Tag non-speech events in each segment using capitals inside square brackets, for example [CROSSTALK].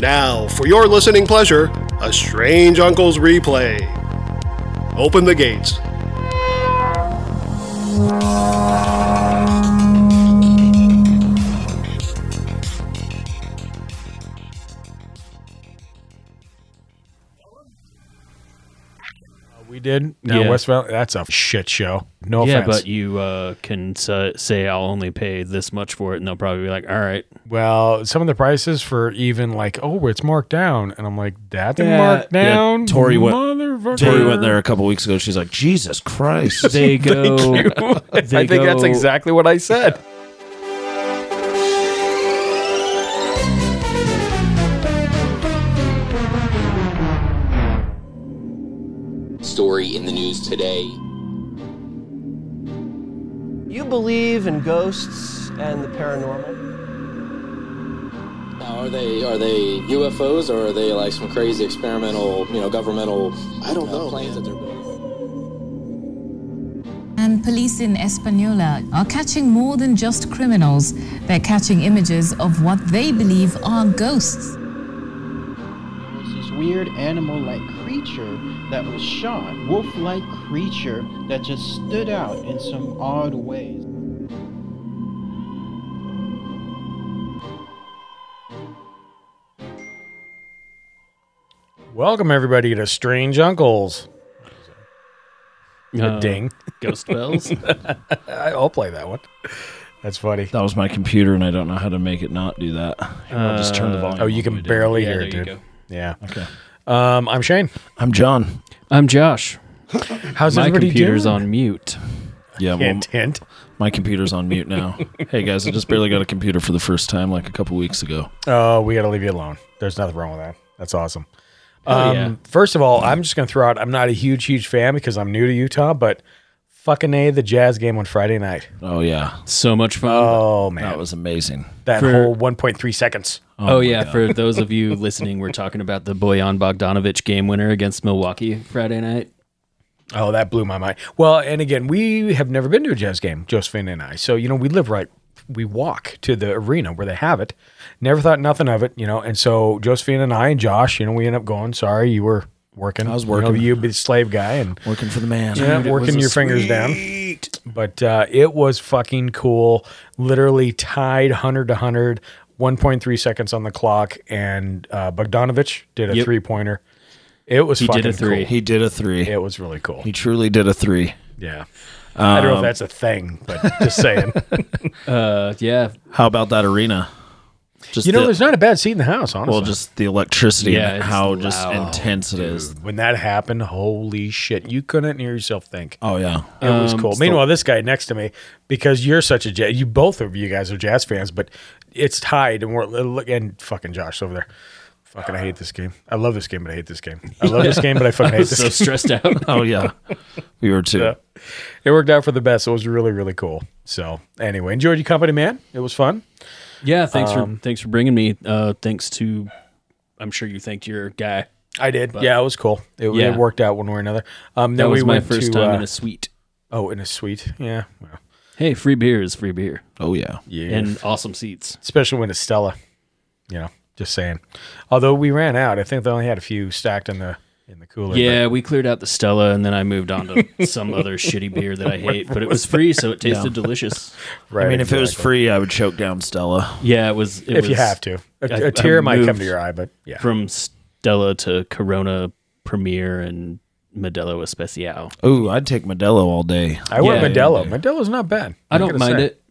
Now, for your listening pleasure, a Strange Uncles replay. Open the gates. Did. Now Yeah. West Valley. That's a shit show. No yeah, offense. but you uh, can s- say I'll only pay this much for it, and they'll probably be like, "All right." well, some of the prices for even like, oh, it's marked down, and I'm like, that's Yeah. marked Yeah, down. Tori went- motherfucker. Tori went there a couple weeks ago. She's like, Jesus Christ. They [LAUGHS] go. [LAUGHS] I they think that's go- exactly what I said. Story in the news today. You believe in ghosts and the paranormal? Now, are they are they UFOs or are they like some crazy experimental, you know, governmental? I don't know planes that they're building. And police in Española are catching more than just criminals. They're catching images of what they believe are ghosts. Was this weird animal like creature that was shot, wolf like creature that just stood out in some odd ways. Welcome everybody to Strange Uncles. uh, Ding. Ghost bells. I- [LAUGHS] I'll play that one. That's funny. That was my computer, and I don't know how to make it not do that. I'll just turn the volume. Oh, you on. can barely yeah, hear it, you dude. Go. Yeah. Okay. Um, I'm Shane. I'm John. I'm Josh. How's My everybody computer's doing? on mute. Yeah, well, Hint, hint. my computer's on mute now. [LAUGHS] hey guys, I just barely got a computer for the first time like a couple weeks ago. Oh, we got to leave you alone. There's nothing wrong with that. That's awesome. Hell Um, yeah. First of all, I'm just going to throw out I'm not a huge, huge fan because I'm new to Utah, but fucking A, the Jazz game on Friday night. Oh yeah, So much fun. Oh, man. that was amazing. that for- whole 1.3 seconds. Oh, yeah, for those of you listening, we're talking about the Bojan Bogdanović game winner against Milwaukee Friday night. Oh, that blew my mind. Well, and again, we have never been to a Jazz game, Josephine and I. So, you know, we live right, we walk to the arena where they have it. Never thought nothing of it, you know. And so Josephine and I and Josh, you know, we end up going. Sorry, you were working. I was You, know, working. you be the slave guy and Working for the man. yeah, Dude, working your fingers down. But uh, it was fucking cool. Literally tied 100 to 100, 1.3 seconds on the clock. And uh, Bogdanović did a Yep. three pointer. It was He did a three. He did a three. It was really cool. He truly did a three. Yeah. I don't know if that's a thing, but just saying. [LAUGHS] Uh, yeah. How about that arena? Just you know, the, there's not a bad seat in the house, honestly. well, just the electricity Yeah, and it's how just loud. intense it is. when that happened, holy shit, you couldn't hear yourself think. Oh yeah. It was Um, cool. Meanwhile, this guy next to me, because you're such a jazz, you both of you guys are jazz fans, but it's tied, and we're look and fucking Josh over there. Fucking, I hate this game. I love this game, but I hate this game. I love this game, but I fucking hate [LAUGHS] this So game. stressed out. [LAUGHS] Oh yeah. We were too. Yeah. It worked out for the best. It was really, really cool. So, anyway, enjoyed your company, man. It was fun. Yeah, thanks Um, for thanks for bringing me. Uh, thanks to, I'm sure you thanked your guy. I did. yeah, it was cool. It, Yeah. it worked out one way or another. Um, That then was we my went first to, time uh, in a suite. oh, in a suite. Yeah. Well, Hey, free beer is free beer Oh yeah. yeah. and awesome seats. especially when it's Stella. You know, just saying. Although we ran out, I think they only had a few stacked in the in the cooler. Yeah, we cleared out the Stella, and then I moved on to [LAUGHS] some other shitty beer that I hate, but it was free, so it tasted delicious. [LAUGHS] right, I mean, if it was free, I would choke down Stella. Yeah, it was. It if you have to, a, I- a tear I might come to your eye, but yeah, from Stella to Corona Premier and Modelo Especial. Ooh, I'd take Modelo all day. I went yeah, Modelo. yeah. Modelo's not bad. I I'm don't gonna mind say. it.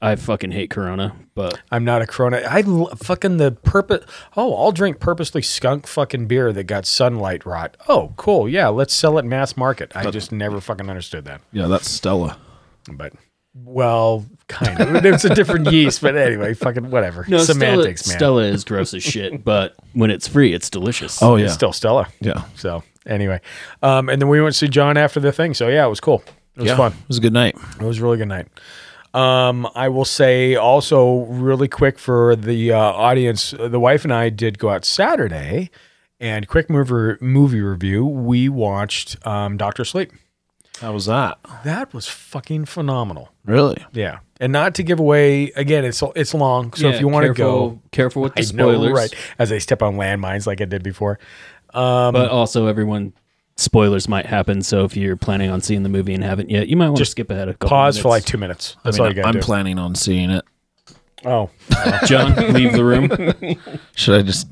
I fucking hate Corona, but I'm not a Corona. I l- fucking the purpose. Oh, I'll drink purposely skunk fucking beer that got sunlight rot. Oh, cool. Yeah, let's sell it mass market. I just never fucking understood that. Yeah, that's Stella. But well, kind of. it's a different yeast, but anyway, fucking whatever. no, Semantics, Stella, man. Stella is gross as shit, but when it's free, it's delicious. Oh yeah. It's still Stella. yeah. So anyway, um, and then we went to see John after the thing. So yeah, it was cool. It was yeah. fun. It was a good night. It was a really good night. Um, I will say also really quick for the uh, audience, uh, the wife and I did go out Saturday, and quick movie movie review. We watched um, Doctor Sleep. How was that? That was fucking phenomenal. Really? Yeah, and not to give away again. It's it's long, so Yeah, if you want to go, careful with the [LAUGHS] I know, spoilers. right? As I step on landmines like I did before. Um, but also everyone spoilers might happen. So if you're planning on seeing the movie and haven't yet, you might want to Just skip ahead a couple pause for like two minutes. I That's mean, all you got I'm to do. planning on seeing it. oh, [LAUGHS] John, leave the room. [LAUGHS] Should I just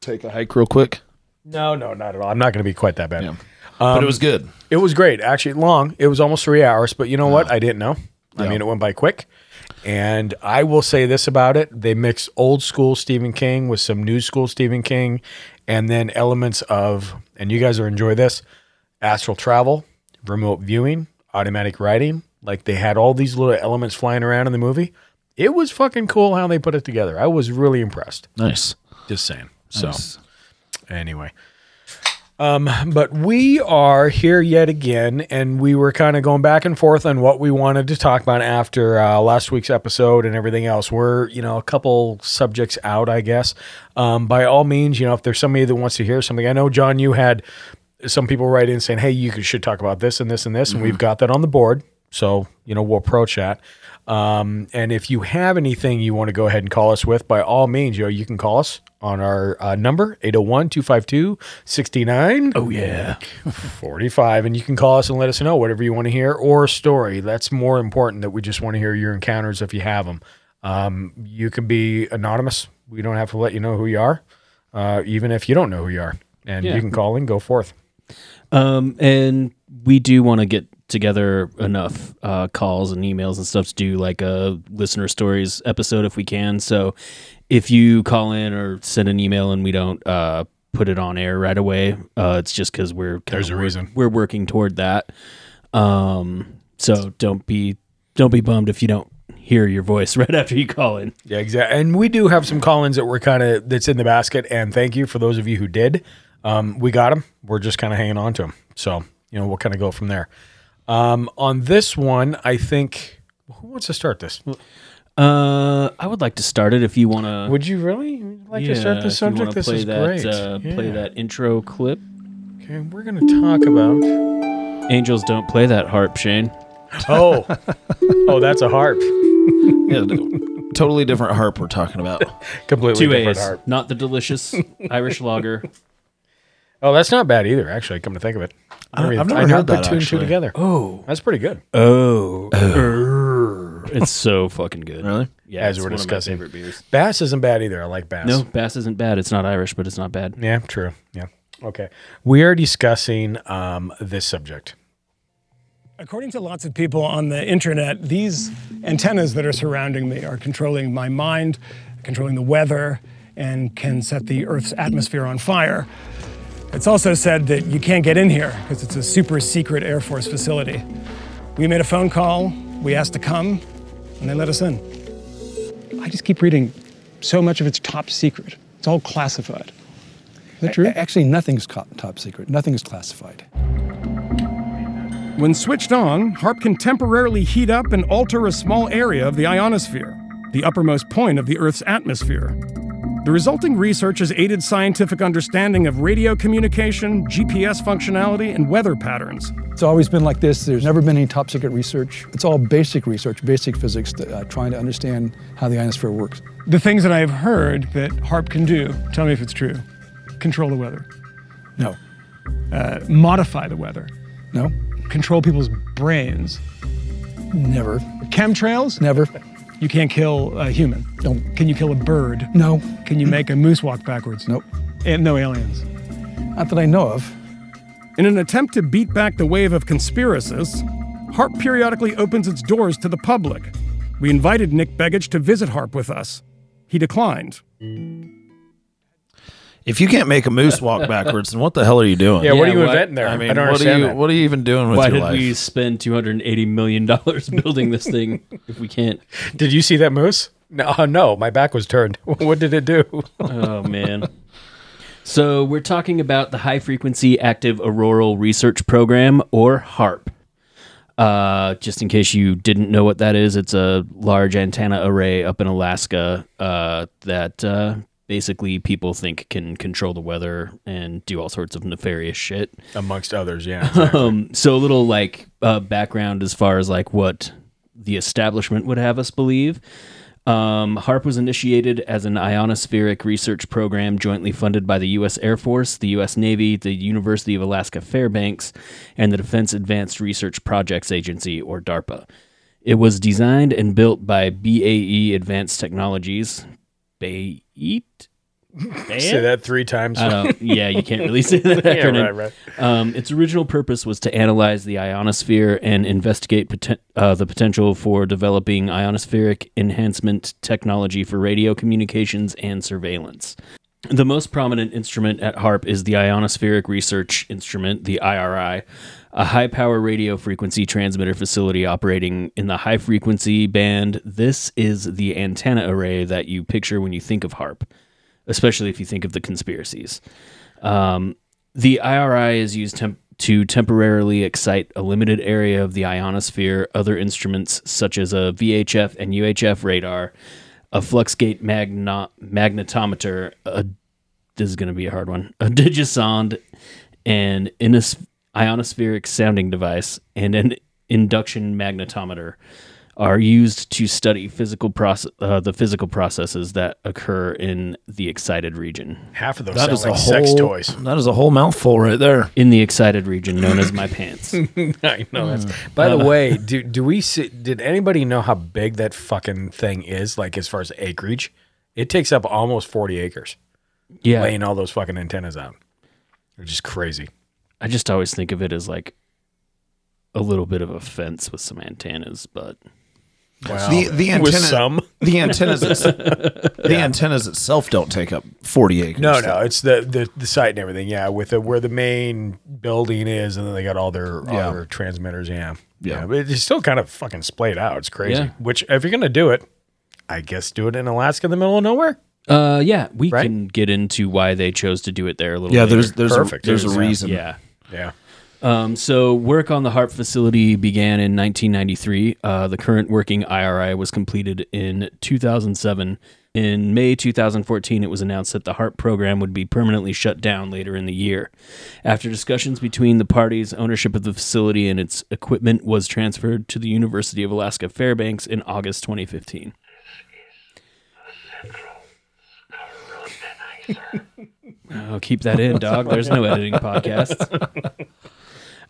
take a hike real quick? no, no, not at all. I'm not going to be quite that bad. Yeah. but it was good. It was great. Actually, long. It was almost three hours, but you know what? I didn't know. I Yeah. mean, it went by quick. And I will say this about it: they mix old school Stephen King with some new school Stephen King, and then elements of, and you guys will enjoy this: astral travel, remote viewing, automatic writing. Like they had all these little elements flying around in the movie. It was fucking cool how they put it together. I was really impressed. Nice. Just saying. So Nice. anyway. Um, but we are here yet again, and we were kind of going back and forth on what we wanted to talk about after uh, last week's episode and everything else. We're, you know, a couple subjects out, I guess. Um, by all means, you know, if there's somebody that wants to hear something, I know, John, you had some people write in saying, hey, you should talk about this and this and this, and we've got that on the board. So, you know, we'll approach that. Um, and if you have anything you want to go ahead and call us with, by all means, you know, you can call us on our uh, number 801 252 69. Oh, yeah. 45. And you can call us and let us know whatever you want to hear or a story. That's more important that we just want to hear your encounters if you have them. Um, you can be anonymous. We don't have to let you know who you are, uh, even if you don't know who you are. And Yeah. you can call and go forth. Um, and we do want to get together enough uh, calls and emails and stuff to do like a listener stories episode if we can. So if you call in or send an email and we don't uh, put it on air right away, uh, it's just because we're There's a wor- reason. we're working toward that. Um, so don't be don't be bummed if you don't hear your voice [LAUGHS] right after you call in. Yeah, exactly. And we do have some call-ins that were kind of that's in the basket. And thank you for those of you who did. Um, we got them. We're just kind of hanging on to them. So you know we'll kind of go from there. Um, on this one, I think who wants to start this? Uh, I would like to start it if you want to. Would you really like to start the subject? This play is that, great. Uh, Play that intro clip. Okay, we're gonna talk about. Angels don't play that harp, Shane. Oh, oh, that's a harp. Yeah, totally different harp we're talking about. [LAUGHS] Completely Two different A's, harp. not the delicious Irish lager. Oh, that's not bad either. Actually, come to think of it, I- never- I've never I never heard put that, two and two actually. together. Oh, That's pretty good. oh, it's so fucking good. Really? Yeah, As it's we're one discussing. of my favorite beers. Bass isn't bad either. I like bass. No, Bass isn't bad. It's not Irish, but it's not bad. Yeah, true. Yeah. Okay. We are discussing um, this subject. According to lots of people on the internet, these antennas that are surrounding me are controlling my mind, controlling the weather, and can set the Earth's atmosphere on fire. It's also said that you can't get in here because it's a super secret Air Force facility. We made a phone call, we asked to come, and they let us in. I just keep reading so much of it's top secret. It's all classified. Is that true? Actually, nothing's co- top secret. Nothing is classified. When switched on, HAARP can temporarily heat up and alter a small area of the ionosphere, the uppermost point of the Earth's atmosphere. The resulting research has aided scientific understanding of radio communication, GPS functionality, and weather patterns. It's always been like this. There's never been any top secret research. It's all basic research, basic physics, uh, trying to understand how the ionosphere works. The things that I have heard that HAARP can do, tell me if it's true. Control the weather, No, uh, modify the weather, no, control people's brains. never, Chemtrails? never, You can't kill a human. no, Can you kill a bird? no, Can you make a moose walk backwards? nope. And no aliens. Not that I know of. In an attempt to beat back the wave of conspiracists, HAARP periodically opens its doors to the public. We invited Nick Begich to visit HAARP with us. He declined. If you can't make a moose walk [LAUGHS] backwards, then what the hell are you doing? Yeah, what are you why- inventing there? I mean, don't what are understand you that. what are you even doing with Why your did life? we spend two hundred and eighty million dollars building this thing [LAUGHS] if we can't? Did you see that moose? No, uh, no, my back was turned. [LAUGHS] what did it do? Oh man. So we're talking about the High Frequency Active Auroral Research Program, or HAARP. Uh, just in case you didn't know what that is, it's a large antenna array up in Alaska uh, that uh, basically people think can control the weather and do all sorts of nefarious shit. Amongst others, yeah. [LAUGHS] exactly. Um, so a little like uh, background as far as like what the establishment would have us believe. Um, HAARP was initiated as an ionospheric research program jointly funded by the U.S. Air Force, the U.S. Navy, the University of Alaska Fairbanks, and the Defense Advanced Research Projects Agency, or DARPA. It was designed and built by BAE Advanced Technologies. BAE? [LAUGHS] Say that three times. Don't, [LAUGHS] yeah, you can't really say that Yeah, acronym. right, right. Um, its original purpose was to analyze the ionosphere and investigate poten- uh, the potential for developing ionospheric enhancement technology for radio communications and surveillance. The most prominent instrument at HAARP is the Ionospheric Research Instrument, the IRI, a high power radio frequency transmitter facility operating in the high frequency band. This is the antenna array that you picture when you think of HAARP, especially if you think of the conspiracies. Um, the IRI is used temp- to temporarily excite a limited area of the ionosphere. Other instruments, such as a VHF and UHF radar, a fluxgate magnetometer, a, this is going to be a hard one, a [LAUGHS] digisonde, an inos- ionospheric sounding device, and an induction magnetometer are used to study physical process, uh, the physical processes that occur in the excited region. Half of those That sound is a like sex whole- toys. That is a whole mouthful right there. In the excited region known as my pants. [LAUGHS] I know that's. By the way, do do we see? Did anybody know how big that fucking thing is? Like as far as acreage, it takes up almost forty acres. Yeah. laying all those fucking antennas out, which is crazy. I just always think of it as like a little bit of a fence with some antennas, but Wow. the the With some. the antennas, [LAUGHS] it's- the antennas itself don't take up forty acres. No, no, it's the, the the site and everything. Yeah, with the, where the main building is, and then they got all their all Yeah. their transmitters. Yeah, Yeah. but it's still kind of fucking splayed out. It's crazy. Yeah. Which, if you're gonna do it, I guess do it in Alaska, in the middle of nowhere. uh, yeah, we Right? can get into why they chose to do it there a little. Yeah, later. there's there's Perfect. a, there's a Yeah. reason. yeah. Yeah. Um, so work on the HAARP facility began in 1993. Uh, the current working IRI was completed in 2007. In May 2014, it was announced that the HAARP program would be permanently shut down later in the year. After discussions between the parties, ownership of the facility and its equipment was transferred to the University of Alaska Fairbanks in August 2015. [LAUGHS] Oh, keep that in, dog. There's no editing podcasts. [LAUGHS]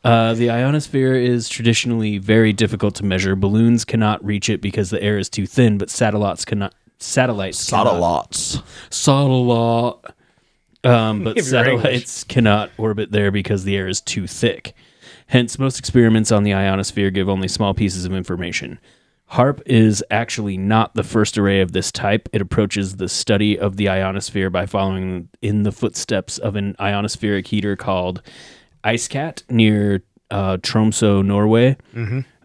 Uh, the ionosphere is traditionally very difficult to measure. Balloons cannot reach it because the air is too thin, but satellites cannot. Satellites. cannot- Satellites. Satellite. Um, but [LAUGHS] Give English. satellites cannot orbit there because the air is too thick. Hence, most experiments on the ionosphere give only small pieces of information. HAARP is actually not the first array of this type. It approaches the study of the ionosphere by following in the footsteps of an ionospheric heater called EISCAT near uh, Tromsø, Norway.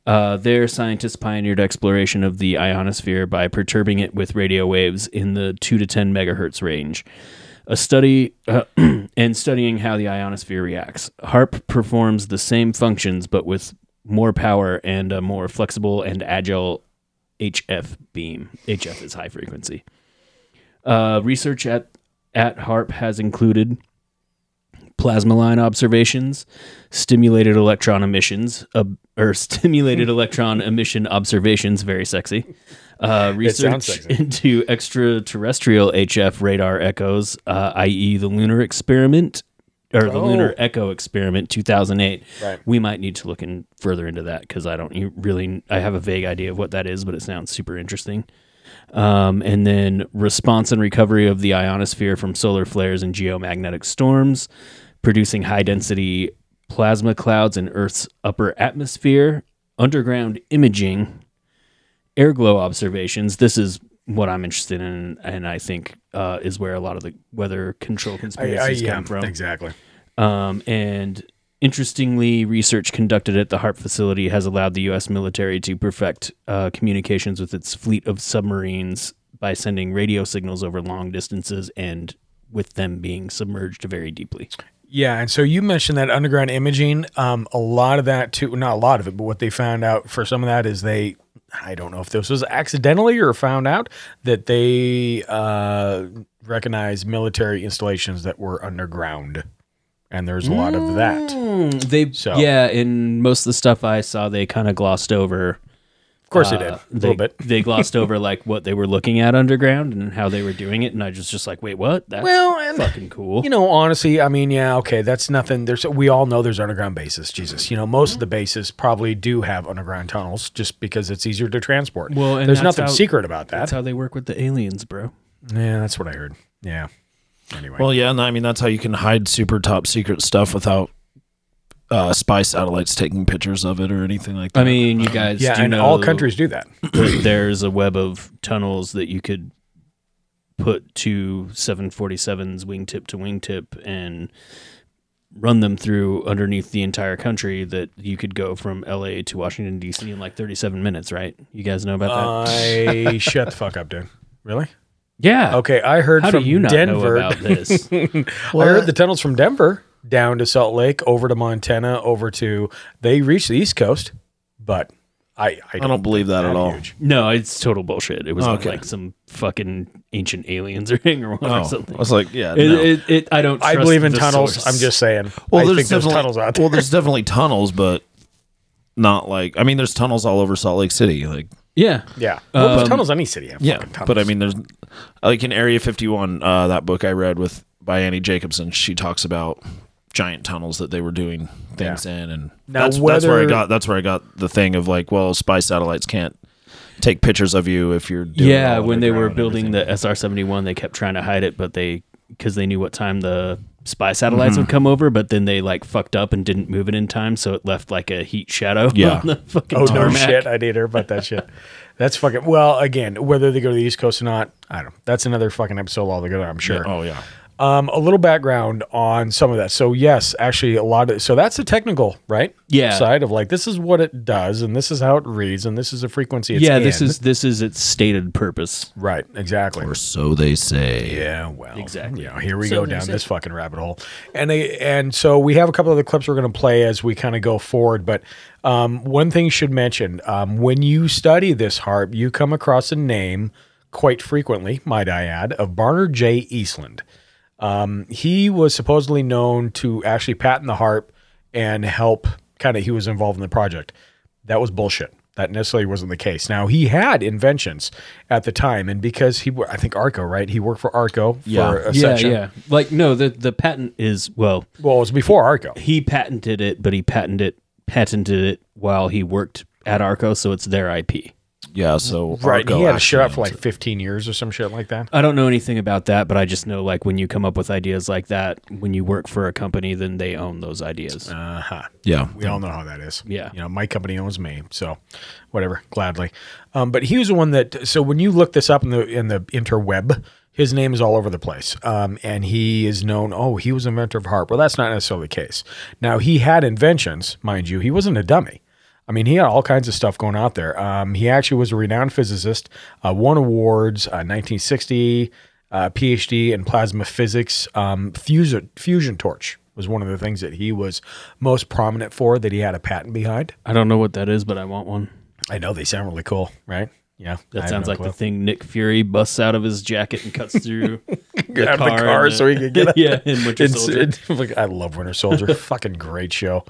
Uh, there, scientists pioneered exploration of the ionosphere by perturbing it with radio waves in the 2 to 10 megahertz range. A study uh, [CLEARS THROAT] and studying how the ionosphere reacts. HAARP performs the same functions but with more power and a more flexible and agile HF beam. HF is high frequency. Uh, research at at HAARP has included plasma line observations, stimulated electron emissions, uh, or [LAUGHS] stimulated [LAUGHS] electron emission observations, very sexy. Uh, research sexy. into extraterrestrial HF radar echoes, uh, i.e., the lunar experiment or the Oh. lunar echo experiment 2008 Right. we might need to look in further into that because i don't you really i have a vague idea of what that is but it sounds super interesting um, and then response and recovery of the ionosphere from solar flares and geomagnetic storms, producing high density plasma clouds in Earth's upper atmosphere, underground imaging, air glow observations. This is what I'm interested in, and I think uh, is where a lot of the weather control I, I, conspiracies yeah, come from. exactly. Um, and interestingly, research conducted at the HAARP facility has allowed the U.S. military to perfect uh, communications with its fleet of submarines by sending radio signals over long distances and with them being submerged very deeply. Yeah, and so you mentioned that underground imaging. Um, a lot of that too, not a lot of it, but what they found out for some of that is they, I don't know if this was accidentally or found out that they uh, recognize military installations that were underground, and there's a lot of that. Mm, they So- yeah, in most of the stuff I saw, they kind of glossed over. Of course, they did a uh, they, little bit. [LAUGHS] They glossed over like what they were looking at underground and how they were doing it, and I was just like, wait, what? That's Well, and- fucking cool. You know, honestly, I mean, yeah, okay, that's nothing. There's we all know there's underground bases. Jesus, you know, most of the bases probably do have underground tunnels just because it's easier to transport. Well, and there's nothing how- secret about that. That's how they work with the aliens, bro. yeah, that's what I heard. Yeah. Anyway, Well, yeah, and I mean that's how you can hide super top secret stuff without uh, spy satellites taking pictures of it or anything like that. I mean, you guys, yeah, do and know all countries do that. that there's a web of tunnels that you could put two 747s wingtip to wingtip and run them through underneath the entire country that you could go from LA to Washington DC in like 37 minutes, right? You guys know about that? I [LAUGHS] shut the fuck up, dude. Really? yeah. Okay, I heard How do from you not know Denver about this? [LAUGHS] I heard the tunnels from Denver down to Salt Lake, over to Montana, over to they reach the East Coast, but I I, I don't believe that at all. huge. No, it's total bullshit. It was Okay. like some fucking ancient aliens [LAUGHS] or thing or, Oh, or something. I was like, yeah, It, no. it, it, I don't. I believe in the tunnels. source. I'm just saying. well, I there's think there's definitely tunnels out there. well, there's definitely tunnels, but not like I mean, there's tunnels all over Salt Lake City, like yeah. yeah. Well, there's Um, tunnels in any city. Have yeah. tunnels. But I mean, there's like in Area 51, uh, that book I read with by Annie Jacobson. She talks about giant tunnels that they were doing things in, and Now, that's, that's where I got that's where I got the thing of like, well, spy satellites can't take pictures of you if you're doing Yeah, all when they were building the. SR seventy one, they kept trying to hide it, but they because they knew what time the spy satellites would mhm. come over, but then they like fucked up and didn't move it in time, so it left like a heat shadow. [LAUGHS] Yeah. on the fucking Oh no shit! I did hear about that shit. [LAUGHS] That's fucking. Well, again, whether they go to the East Coast or not, I don't. That's another fucking episode all altogether. I'm sure. Oh yeah. Um, a little background on some of that. So yes, actually, a lot of so that's the technical right. Yeah. Side of like this is what it does, and this is how it reads, and this is a frequency. It's yeah, this in. is this is its stated purpose. right. Exactly. Or so they say. Yeah, well, Exactly. You know, here we So go down say. this fucking rabbit hole, and they, and so we have a couple of the clips we're going to play as we kind of go forward. But um, one thing you should mention: um, when you study this HAARP, you come across a name quite frequently, might I add, of Bernard J. Eastlund. Um, he was supposedly known to actually patent the HAARP and help. Kind of, he was involved in the project. That was bullshit. That necessarily wasn't the case. Now he had inventions at the time, and because he, I think Arco, right? He worked for Arco Yeah. for a Yeah, section. yeah. Like no, the the patent is well, Well, it was before Arco. he patented it, but he patented it patented it while he worked at Arco, so it's their IP. Yeah. So Right. Arco he had to shut up for like 15 years or some shit like that. I don't know anything about that, but I just know like when you come up with ideas like that, when you work for a company, then they own those ideas. Uh huh. Yeah. We all know how that is. Yeah. You know, my company owns me, so whatever, gladly. Um, but he was the one that. So when you look this up in the in the interweb, his name is all over the place, um, and he is known. Oh, he was inventor of HAARP. Well, that's not necessarily the case. Now he had inventions, mind you. He wasn't a dummy. I mean, he had all kinds of stuff going out there. Um, he actually was a renowned physicist, uh, won awards, uh, 1960, uh, PhD in plasma physics. Um, fusion, fusion torch was one of the things that he was most prominent for that he had a patent behind. I don't know what that is, but I want one. I know they sound really cool, right? Yeah, That have sounds no like clue. the thing Nick Fury busts out of his jacket and cuts through [LAUGHS] the out of the car so he could get [LAUGHS] yeah, in Winter Soldier. it- like, [LAUGHS] I love Winter Soldier. Fucking great show.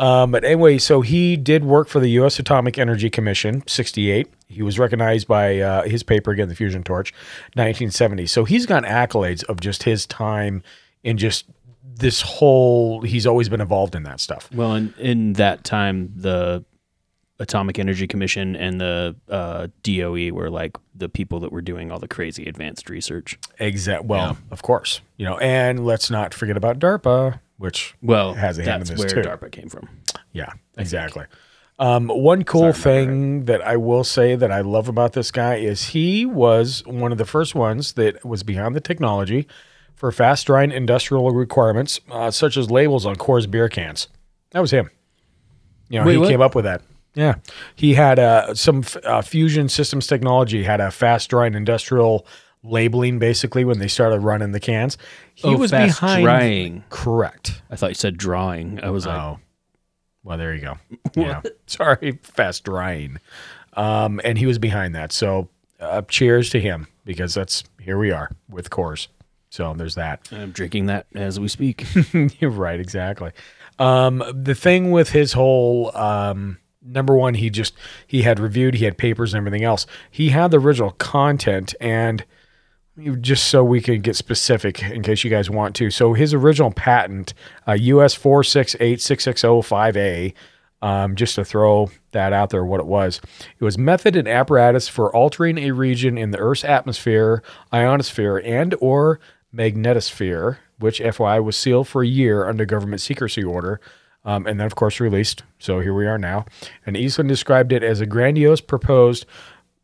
Um, but anyway, so he did work for the U.S. Atomic Energy Commission, 68. He was recognized by uh, his paper, again, the Fusion Torch, 1970. So he's got accolades of just his time in just this whole, he's always been involved in that stuff. Well, in, in that time, the Atomic Energy Commission and the uh, DOE were like the people that were doing all the crazy advanced research. Exact. Well, of course, you know, and let's not forget about DARPA, which Well, has a hand in that's this where too. DARPA came from. Yeah, exactly. Um, one cool thing that I will say that I love about this guy is he was one of the first ones that was behind the technology for fast drying industrial requirements, uh, such as labels on Coors beer cans. That was him. You know, Wait, he what? came up with that. Yeah, he had uh, some f- uh, fusion systems technology. Had a fast drying industrial labeling, basically, when they started running the cans. He Oh, was behind. drying. Correct. I thought you said drawing. I was like, Oh, well, there you go. [LAUGHS] Yeah, sorry, fast drying. Um, and he was behind that. So uh, cheers to him because that's here we are with Coors. So there's that. I'm drinking that as we speak. You're [LAUGHS] right, exactly. Um, the thing with his whole um, number one, he just he had reviewed, he had papers and everything else. He had the original content, and just so we could get specific in case you guys want to. So his original patent, uh, US four six eight six six zero five A. Um, just to throw that out there, what it was. It was method and apparatus for altering a region in the Earth's atmosphere, ionosphere, and or magnetosphere, which FYI was sealed for a year under government secrecy order, um, and then of course released. So here we are now. And Eastlund described it as a grandiose proposed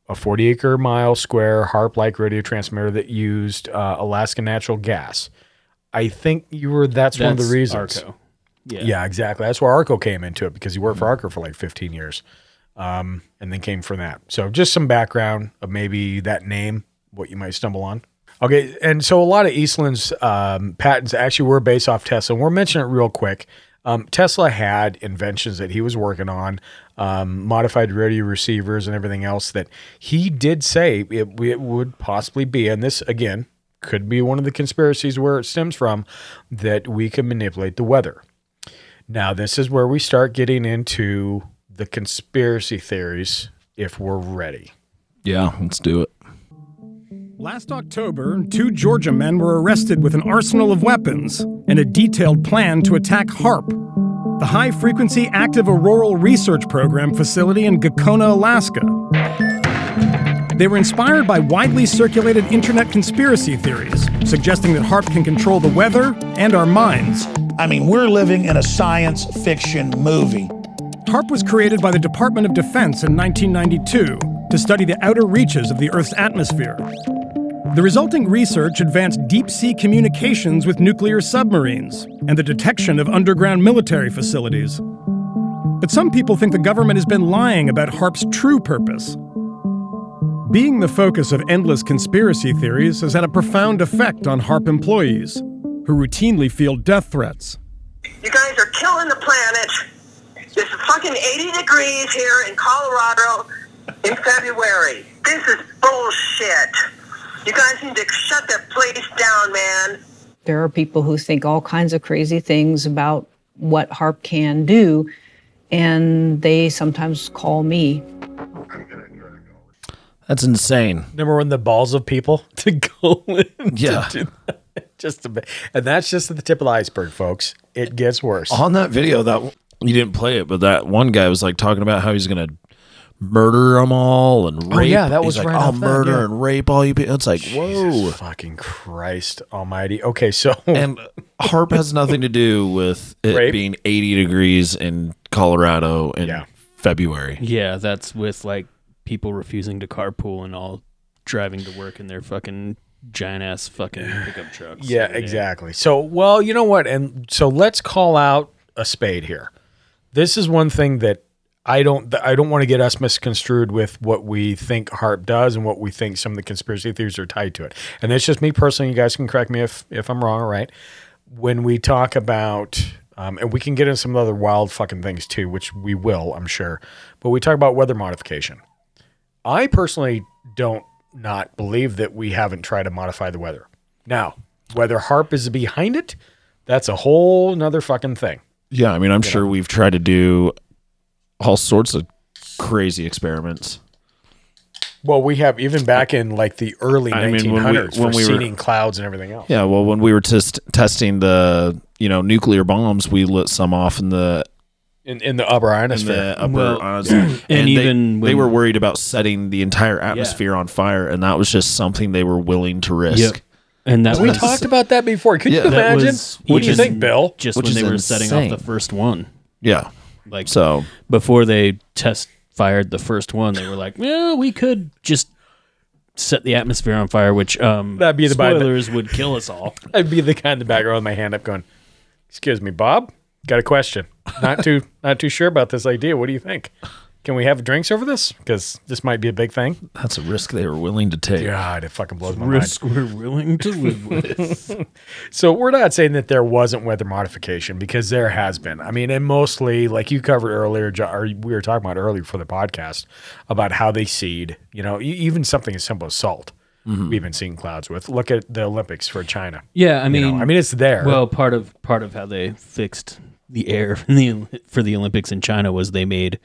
a 40 acre mile square HAARP like radio transmitter that used uh, Alaska natural gas. I think you were that's, one of the reasons. Arco. Yeah. Yeah. exactly. That's where Arco came into it because he worked for Arco for like 15 years. Um, and then came from that. So just some background of maybe that name, what you might stumble on. Okay, and so a lot of Eastlund's um, patents actually were based off Tesla. And we'll mention it real quick. Um, Tesla had inventions that he was working on, um, modified radio receivers and everything else that he did say it, it would possibly be. And this, again, could be one of the conspiracies where it stems from that we can manipulate the weather. Now, this is where we start getting into the conspiracy theories if we're ready. Yeah, let's do it. Last October, two Georgia men were arrested with an arsenal of weapons and a detailed plan to attack HAARP, the High Frequency Active Auroral Research Program facility in Gakona, Alaska. They were inspired by widely circulated internet conspiracy theories, suggesting that HAARP can control the weather and our minds. I mean, we're living in a science fiction movie. HAARP was created by the Department of Defense in 1992 to study the outer reaches of the Earth's atmosphere. The resulting research advanced deep sea communications with nuclear submarines and the detection of underground military facilities. But some people think the government has been lying about HAARP's true purpose. Being the focus of endless conspiracy theories has had a profound effect on HAARP employees, who routinely field death threats. You guys are killing the planet. It's fucking 80 degrees here in Colorado in February. This is bullshit. You guys need to shut that place down, man. There are people who think all kinds of crazy things about what HAARP can do, and they sometimes call me. That's insane. Remember when the balls of people [LAUGHS] to go in? to Yeah. do that? [LAUGHS] Just a bit. And that's just the tip of the iceberg, folks. It gets worse. On that video, that you didn't play it, but that one guy was like talking about how he's gonna murder them all and Oh, rape. yeah, that He's was like, right I'll off that, murder yeah. and rape all you people. It's like whoa. Fucking Christ Almighty. Okay, so [LAUGHS] and HAARP has nothing to do with it Rape? being 80 degrees in Colorado in February. Yeah, that's with like people refusing to carpool and all driving to work in their fucking giant ass fucking [SIGHS] pickup trucks. Yeah, every day. exactly. So, well, you know what? And so let's call out a spade here. This is one thing that I don't I don't want to get us misconstrued with what we think HAARP does and what we think some of the conspiracy theories are tied to it. And that's just me personally. You guys can correct me if if I'm wrong. or right. When we talk about um, and we can get into some other wild fucking things too, which we will, I'm sure. But we talk about weather modification. I personally don't not believe that we haven't tried to modify the weather. Now, whether HAARP is behind it, that's a whole nother fucking thing. Yeah, I mean, I'm sure we've tried to do all sorts of crazy experiments. Well, we have even back in like the early I mean, 1900s when we- for when we were- seeding clouds and everything else. Yeah, well, when we were test- testing the you know nuclear bombs, we lit some off in the In, in the upper in ionosphere. the upper Well, ionosphere. [CLEARS THROAT] and and, even they, they were worried about setting the entire atmosphere on fire, and that was just something they were willing to risk. Yep. And that we was, talked about that before. Could Yeah. you imagine? was What do you think, Bill? Just Which when is they were setting off the first one, Yeah. Like So before they test fired the first one, they were like, "Yeah, we could just set the atmosphere on fire," which um, That'd be the by the- spoilers would kill us all. [LAUGHS] I'd be the kind of the background with my hand up going, Excuse me, Bob? Got a question. Not too [LAUGHS] not too sure about this idea. What do you think? Can we have drinks over this? Because this might be a big thing. That's a risk they were willing to take. God, it fucking blows my Risk mind. we're willing to live with. [LAUGHS] [LAUGHS] So we're not saying that there wasn't weather modification because there has been. I mean, and mostly like you covered earlier, or we were talking about earlier for the podcast about how they seed. You know, e- even something as simple as salt. Mm-hmm. We've been seeing clouds with. Look at the Olympics for China. Yeah, I You know, mean, I mean, it's there. Well, part of part of how they fixed the air [LAUGHS] for the for the Olympics in China was they made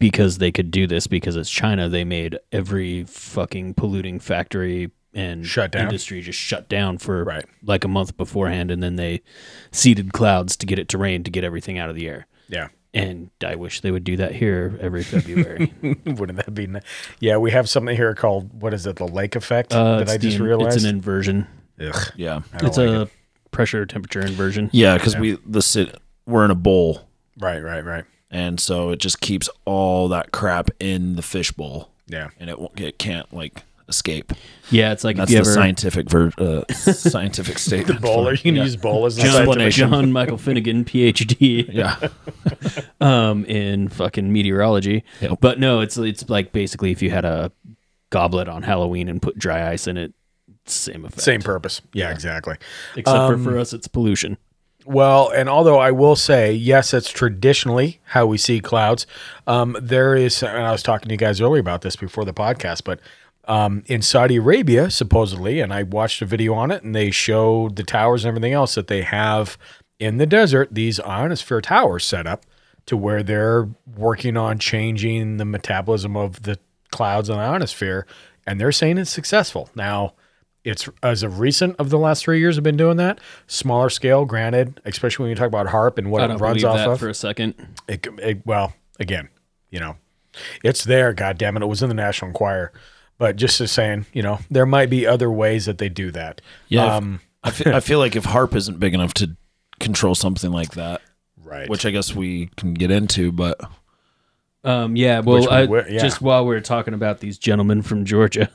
because they could do this because it's China. They made every fucking polluting factory and Shut down. industry just shut down for Right. like a month beforehand, and then they seeded clouds to get it to rain to get everything out of the air. yeah. And I wish they would do that here every February. [LAUGHS] Wouldn't that be? ni- Yeah, we have something here called what is it? The lake effect Uh, that it's I just the- realized. it's an inversion. Ugh, Yeah. It's like a it. pressure temperature inversion. Yeah, because we the sit we're in a bowl, right, right, right. And so it just keeps all that crap in the fishbowl. Yeah. and it won't, it can't like escape. Yeah, it's like That's if you the ever scientific ver- uh, [LAUGHS] scientific [LAUGHS] statement. The bowler, you can Yeah. use bowl as an John, explanation. John Michael Finnegan, PhD. Yeah. [LAUGHS] um, in fucking meteorology. Yep. But no, it's it's like basically if you had a goblet on Halloween and put dry ice in it, same effect. Same purpose. Yeah, exactly. Except Um, for for us, it's pollution. Well, and although I will say, yes, it's traditionally how we see clouds. Um, there is, and I was talking to you guys earlier about this before the podcast, but um, in Saudi Arabia, supposedly, and I watched a video on it, and they showed the towers and everything else that they have in the desert, these ionosphere towers set up to where they're working on changing the metabolism of the clouds in the ionosphere, and they're saying it's successful. Now, it's as of recent of the last three years have been doing that. Smaller scale granted especially when you talk about HAARP and what I it don't runs off that of. for a second. it, it- well again you know it's there god damn it it was in the national enquirer. But just as saying you know there might be other ways that they do that. Yeah, um [LAUGHS] I feel, I feel like if HAARP isn't big enough to control something like that, right. which I guess we can get into, but Um, yeah, well, we I, wi- yeah. just while we are talking about these gentlemen from Georgia,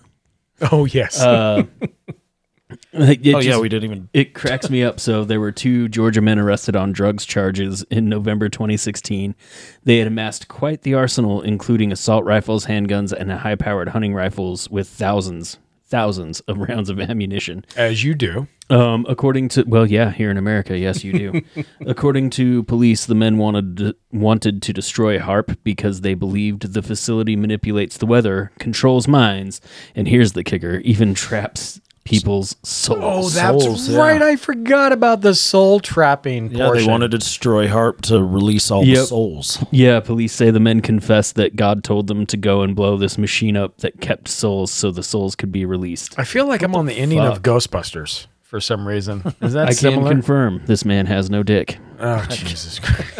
[LAUGHS] oh yes uh, [LAUGHS] it oh yeah, just- we didn't even. It cracks me up. So there were two Georgia men arrested on drugs charges in November 2016. They had amassed quite the arsenal, including assault rifles, handguns, and high-powered hunting rifles with thousands, thousands of [LAUGHS] rounds of ammunition. as you do Um, according to well, yeah, here in America, yes, you do. [LAUGHS] according to police, the men wanted wanted to destroy HAARP because they believed the facility manipulates the weather, controls minds, and here's the kicker: even traps people's souls. oh that's Souls, yeah. right i forgot about the soul trapping Yeah, portion they wanted to destroy HAARP to release all the souls. Yeah, police say the men confessed that God told them to go and blow this machine up that kept souls so the souls could be released. i feel like i'm on the ending of ghostbusters for some reason [LAUGHS] is that I can confirm this man has no dick. Oh Jesus Christ, [LAUGHS]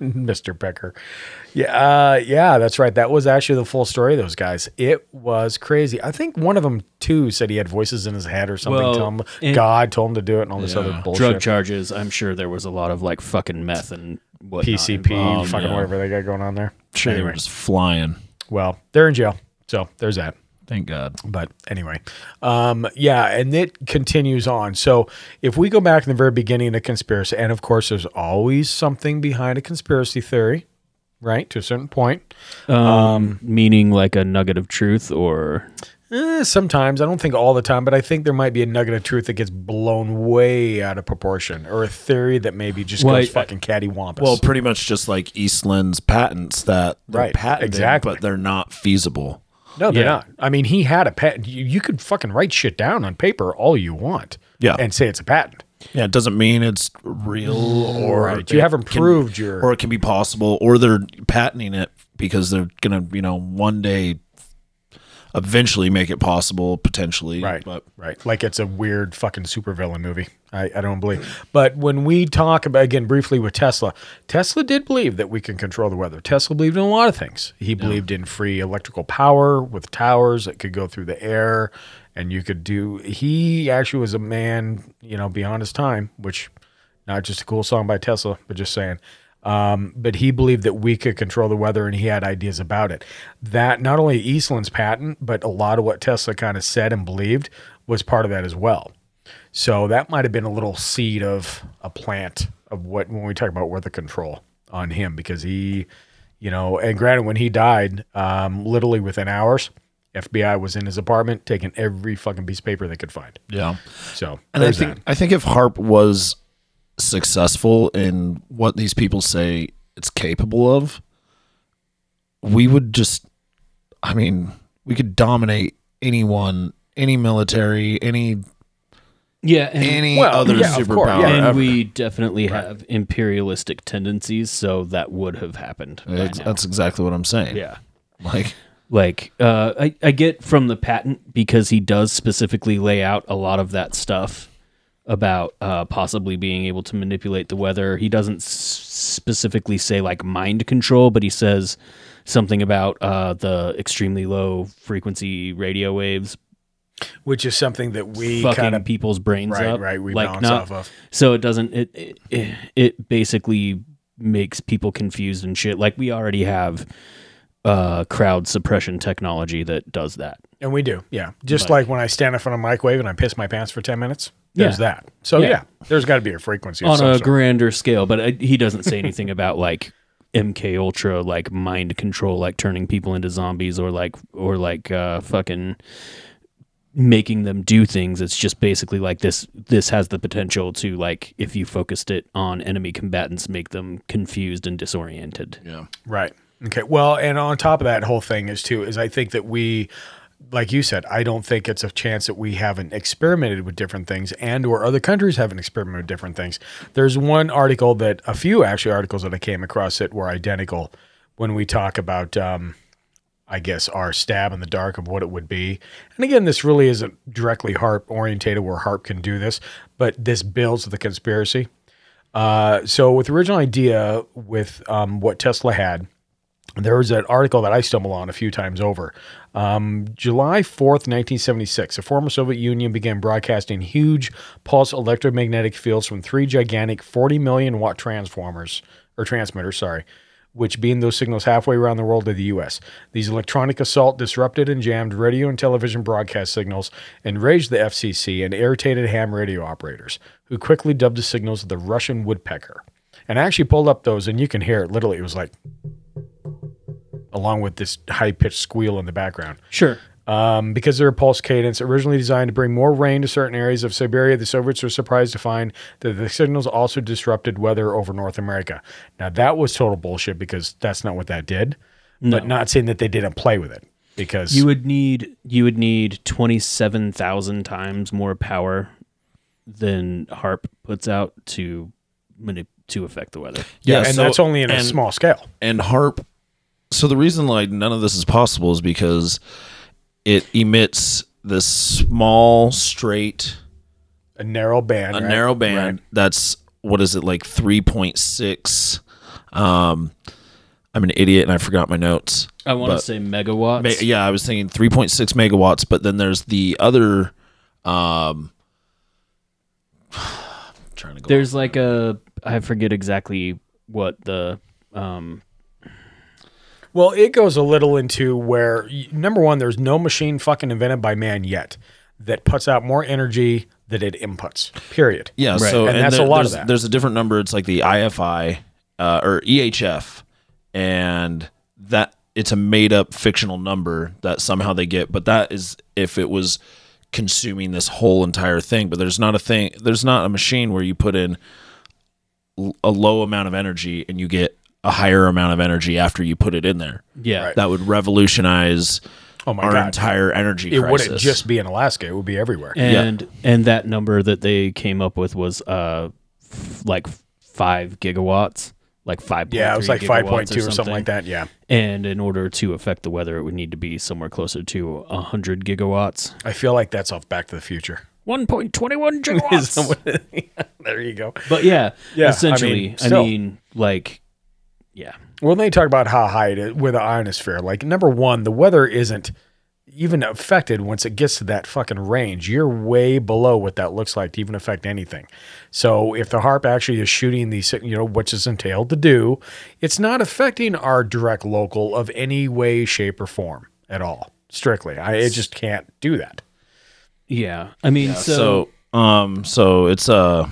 Mr. Becker. Yeah, uh, yeah, that's right. That was actually the full story of those guys. It was crazy. I think one of them too said he had voices in his head or something. Well, tell him and- God told him to do it and all this other bullshit. Drug charges. I'm sure there was a lot of like fucking meth and what PCP, involved. fucking yeah. whatever they got going on there. Sure, they were just flying. well, they're in jail, so there's that. Thank God. But anyway, um, yeah, and it continues on. So if we go back in the very beginning of conspiracy, and of course, there's always something behind a conspiracy theory, right? To a certain point. Um, meaning like a nugget of truth or Eh, sometimes I don't think all the time, but I think there might be a nugget of truth that gets blown way out of proportion, or a theory that maybe just Well, goes I- fucking cattywampus. Well, pretty much just like Eastlund's patents that they're Right, patented, exactly. but they're not feasible. No, they're yeah. not. I mean, he had a patent. You, you could fucking write shit down on paper all you want, Yeah. and say it's a patent. Yeah, it doesn't mean it's real or Right. You haven't can- your- or it can be possible, or they're patenting it because they're gonna, you know, one day eventually make it possible potentially. Right. But right. Like it's a weird fucking supervillain movie. I, I don't believe. But when we talk about again briefly with Tesla, Tesla did believe that we can control the weather. Tesla believed in a lot of things. He believed in free electrical power with towers that could go through the air and you could do he actually was a man, you know, beyond his time, which not just a cool song by Tesla, but just saying. Um, but he believed that we could control the weather and he had ideas about it. That not only Eastlund's patent, but a lot of what Tesla kind of said and believed was part of that as well. So that might have been a little seed of a plant of what when we talk about weather control on him because he You know, and granted, when he died, um, literally within hours, FBI was in his apartment taking every fucking piece of paper they could find. Yeah. So And I think that. I think if HAARP was successful in what these people say it's capable of, we would just I mean, we could dominate anyone, any military, any Yeah, and, any other superpower and ever. we definitely have imperialistic tendencies, so that would have happened. by That's, that's exactly what I'm saying. Yeah. Like like uh, I, I get from the patent because he does specifically lay out a lot of that stuff about uh, possibly being able to manipulate the weather. He doesn't s- specifically say like mind control, but he says something about uh, the extremely low frequency radio waves which is something that we fucking kind of people's brains right, up. right. We like bounce not, off of. So it doesn't. It, it it it basically makes people confused and shit. Like we already have uh, crowd suppression technology that does that. And we do, yeah. Just But- like when I stand in front of a microwave and I piss my pants for ten minutes. There's Yeah. that. So yeah, Yeah. there's got to be a frequency on a sort. grander scale. But uh, he doesn't say anything [LAUGHS] about like MK Ultra, like mind control, like turning people into zombies, or like or like uh, fucking making them do things. It's just basically like this. This has the potential to like if you focused it on enemy combatants, make them confused and disoriented. Yeah. Right. Okay. Well, and on top of that whole thing is too is I think that we like you said, I don't think it's a chance that we haven't experimented with different things and or other countries haven't experimented with different things. There's one article that a few actually articles that I came across that were identical when we talk about um I guess our stab in the dark of what it would be. And again, this really isn't directly HAARP orientated where HAARP can do this, but this builds the conspiracy. Uh, so with the original idea with um, what Tesla had, there was an article that I stumble on a few times over. Um, July 4th, 1976, the former Soviet Union began broadcasting huge pulse electromagnetic fields from three gigantic 40 million watt transformers, or transmitters, sorry, which beamed those signals halfway around the world to the U.S. These electronic assault disrupted and jammed radio and television broadcast signals, enraged the FCC, and irritated ham radio operators, who quickly dubbed the signals the Russian woodpecker. And I actually pulled up those, and you can hear it. Literally, it was like along with this high pitched squeal in the background. Sure. Um, because they're a pulse cadence, originally designed to bring more rain to certain areas of Siberia, the Soviets were surprised to find that the signals also disrupted weather over North America. Now, that was total bullshit because that's not what that did, No. but not saying that they didn't play with it because You would need you would need twenty seven thousand times more power than HAARP puts out to manip- to affect the weather. Yeah, and that's only in a small scale. And HAARP. So the reason like none of this is possible is because it emits this small, straight, a narrow band, a right? narrow band. That's what is it like three point six. Um, I'm an idiot and I forgot my notes. I want to say megawatts. Ma- yeah, I was thinking 3.6 megawatts, but then there's the other. Um, [SIGHS] trying to go. There's like a I forget exactly what the um Well, it goes a little into where number one, there's no machine fucking invented by man yet that puts out more energy than it inputs. Period. Yeah, so and, that's there- a lot there's, of that. There's a different number. It's like the IFI uh, or EHF, and that it's a made up fictional number that somehow they get. But that is if it was consuming this whole entire thing. But there's not a thing. There's not a machine where you put in a low amount of energy and you get a higher amount of energy after you put it in there. Yeah. Right. that would revolutionize Oh my our God. entire energy. it crisis. wouldn't just be in Alaska; it would be everywhere. and and that number that they came up with was uh f- like 5 gigawatts, like 5 Yeah, it was like 5.2 or something like that, yeah. And in order to affect the weather it would need to be somewhere closer to 100 gigawatts. I feel like that's off Back to the Future. 1.21 [LAUGHS] gigawatts. [LAUGHS] there you go. But yeah, Yeah, I essentially, mean, I mean, like, yeah. Well, they talk about how high it is with the ionosphere. Like number one, the weather isn't even affected once it gets to that fucking range. You're way below what that looks like to even affect anything. So if the HAARP actually is shooting these, you know, which is entailed to do, it's not affecting our direct local of any way, shape, or form at all. Strictly, I it just can't do that. Yeah. I mean, Yeah, so, so um so it's uh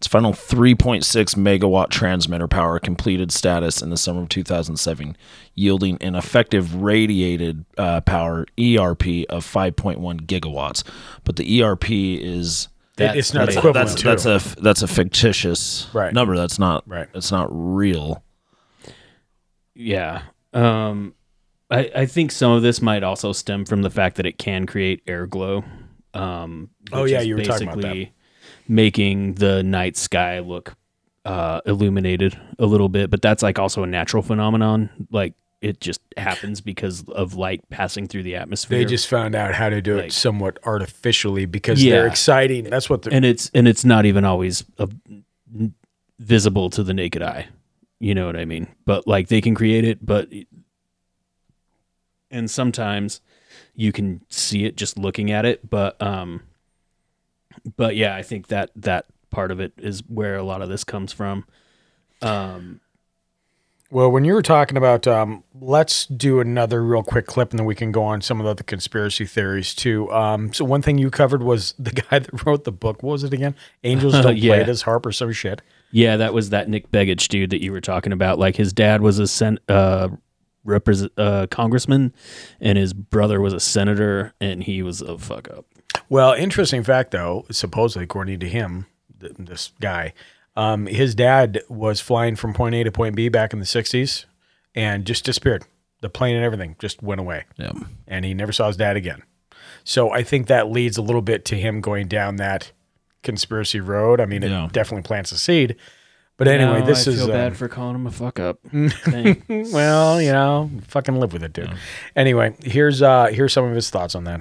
its final 3.6 megawatt transmitter power completed status in the summer of 2007, yielding an effective radiated uh, power ERP of 5.1 gigawatts. But the ERP is It- it's not that's, equivalent that's, to. that's a f- that's a fictitious Right. number. That's not Right. That's not real. Yeah. Um, I, I think some of this might also stem from the fact that it can create air glow. Um, Oh, yeah, you were talking about that. Making the night sky look uh, illuminated a little bit, but that's like also a natural phenomenon. Like it just happens because of light passing through the atmosphere. They just found out how to do it somewhat artificially because Yeah. they're exciting. That's what they're and it's and it's not even always n- visible to the naked eye. You know what I mean? But like they can create it, but and sometimes you can see it just looking at it. But um, but yeah, I think that that part of it is where a lot of this comes from. Um, Well, when you were talking about, um, let's do another real quick clip, and then we can go on some of the other conspiracy theories too. Um, so one thing you covered was [LAUGHS] the guy that wrote the book. What was it again? Angels [LAUGHS] don't Yeah. play this HAARP or some shit. Yeah, that was that Nick Begich dude that you were talking about. Like his dad was a sen- uh, uh, congressman, and his brother was a senator, and he was a fuck up. Well, interesting fact though, supposedly according to him, th- this guy, um, his dad was flying from point A to point B back in the '60s, and just disappeared. The plane and everything just went away. Yeah. and he never saw his dad again. So I think that leads a little bit to him going down that conspiracy road. I mean, Yeah. it definitely plants a seed. But anyway, this I is feel um, bad for calling him a fuck up. [LAUGHS] Well, you know, fucking live with it, dude. Anyway, here's uh here's some of his thoughts on that.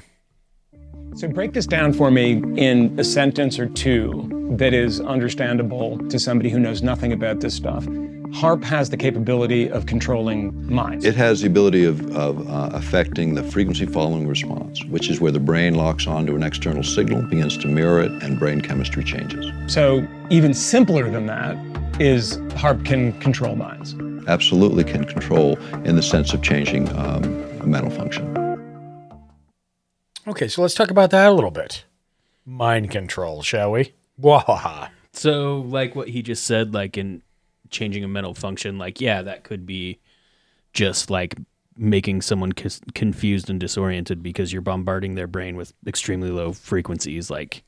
So break this down for me in a sentence or two that is understandable to somebody who knows nothing about this stuff. HAARP has the capability of controlling minds. It has the ability of, of uh, affecting the frequency following response, which is where the brain locks onto an external signal, begins to mirror it, and brain chemistry changes. So even simpler than that is HAARP can control minds. Absolutely can control in the sense of changing um, mental function. Okay, so let's talk about that a little bit. Mind control, shall we? Wahaha. So, like what he just said, like in changing a mental function, like yeah, that could be just like making someone cus- confused and disoriented because you're bombarding their brain with extremely low frequencies. Like,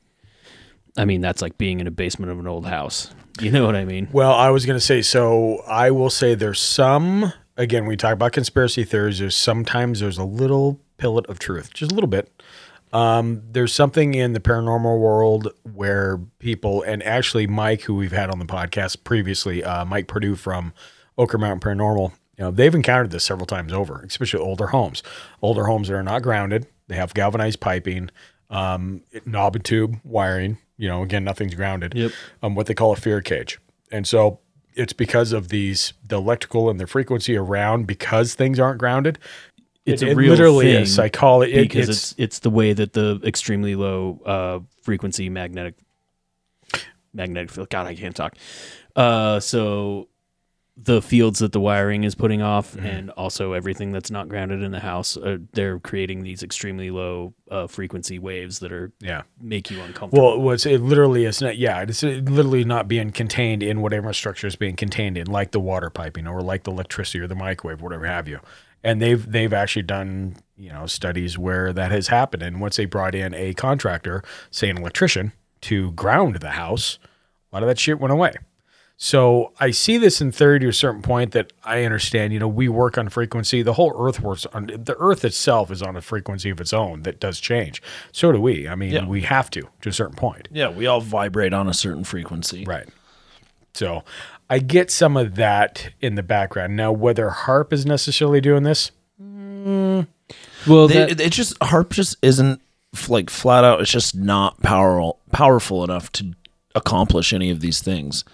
I mean, that's like being in a basement of an old house. You know what I mean? Well, I was going to say, so I will say there's some, again, we talk about conspiracy theories. There's sometimes there's a little pillet of truth, just a little bit. Um, there's something in the paranormal world where people, and actually Mike, who we've had on the podcast previously, uh, Mike Purdue from Oker Mountain Paranormal, you know, they've encountered this several times over, especially older homes. Older homes that are not grounded. They have galvanized piping, um, knob and tube wiring. You know, again, nothing's grounded. Yep. Um, what they call a fear cage, and so it's because of these the electrical and the frequency around because things aren't grounded. It's It- a real literally thing is psychology. It, because it's, it's it's the way that the extremely low uh, frequency magnetic magnetic field. God, I can't talk. Uh, so the fields that the wiring is putting off, Mm-hmm. and also everything that's not grounded in the house, uh, they're creating these extremely low uh, frequency waves that are Yeah. make you uncomfortable. Well, it it literally is not. Yeah, it's literally not being contained in whatever structure is being contained in, like the water piping or like the electricity or the microwave, whatever have you. And they've they've actually done you know studies where that has happened. And once they brought in a contractor, say an electrician, to ground the house, a lot of that shit went away. So I see this in theory to a certain point that I understand. You know, we work on frequency. The whole Earth works on the Earth itself is on a frequency of its own that does change. So do we. I mean, Yeah. we have to to a certain point. Yeah, we all vibrate on a certain frequency. Right. So I get some of that in the background. Now, whether HAARP is necessarily doing this, mm. well, They- that- it, it just HAARP just isn't like flat out. It's just not powerful powerful enough to accomplish any of these things.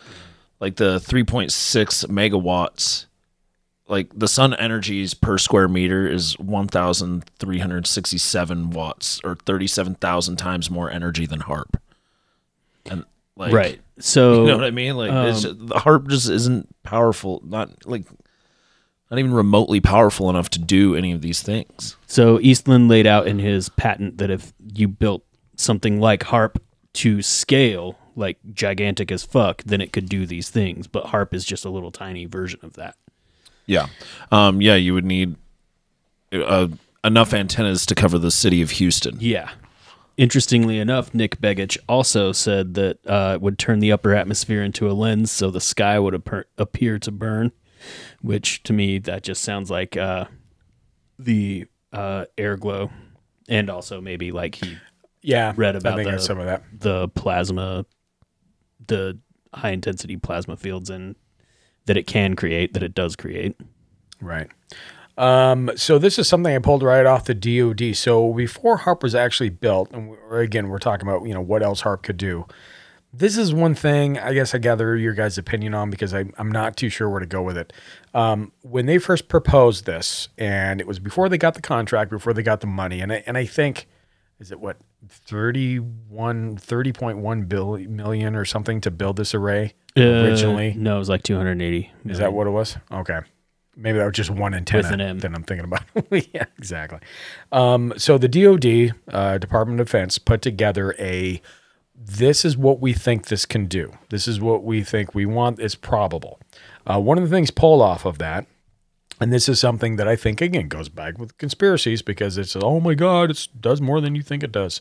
Like the 3.6 megawatts, like the sun energies per square meter is 1,367 watts, or 37,000 times more energy than HAARP. And like, Right. [LAUGHS] So, you know what I mean? Like, it's um, just, the HAARP just isn't powerful. Not like. Not even remotely powerful enough to do any of these things. So Eastlund laid out in his patent that if you built something like HAARP to scale, like gigantic as fuck, then it could do these things. But HAARP is just a little tiny version of that. Yeah. Um, yeah, you would need uh, enough antennas to cover the city of Houston. Yeah. Interestingly enough, Nick Begich also said that uh, it would turn the upper atmosphere into a lens so the sky would appear, appear to burn, which to me, that just sounds like uh, the uh, air glow. And also maybe like he Yeah, read about the, some of that. the plasma, the high intensity plasma fields and that it can create, that it does create. Right. Um, so this is something I pulled right off the DoD. So before HAARP was actually built, and we're, again we're talking about you know what else HAARP could do. This is one thing I guess I gather your guys' opinion on because I, I'm not too sure where to go with it. Um, when they first proposed this, and it was before they got the contract, before they got the money, and I, and I think is it what 31 30.1 billion million or something to build this array originally? Uh, no, it was like 280. Is that what it was? Okay. Maybe that was just one antenna an M. that I'm thinking about. [LAUGHS] yeah, exactly. Um, so the DoD, uh, Department of Defense, put together a this is what we think this can do. This is what we think we want. It's probable. Uh, one of the things pulled off of that, and this is something that I think again goes back with conspiracies because it's oh my god, it does more than you think it does.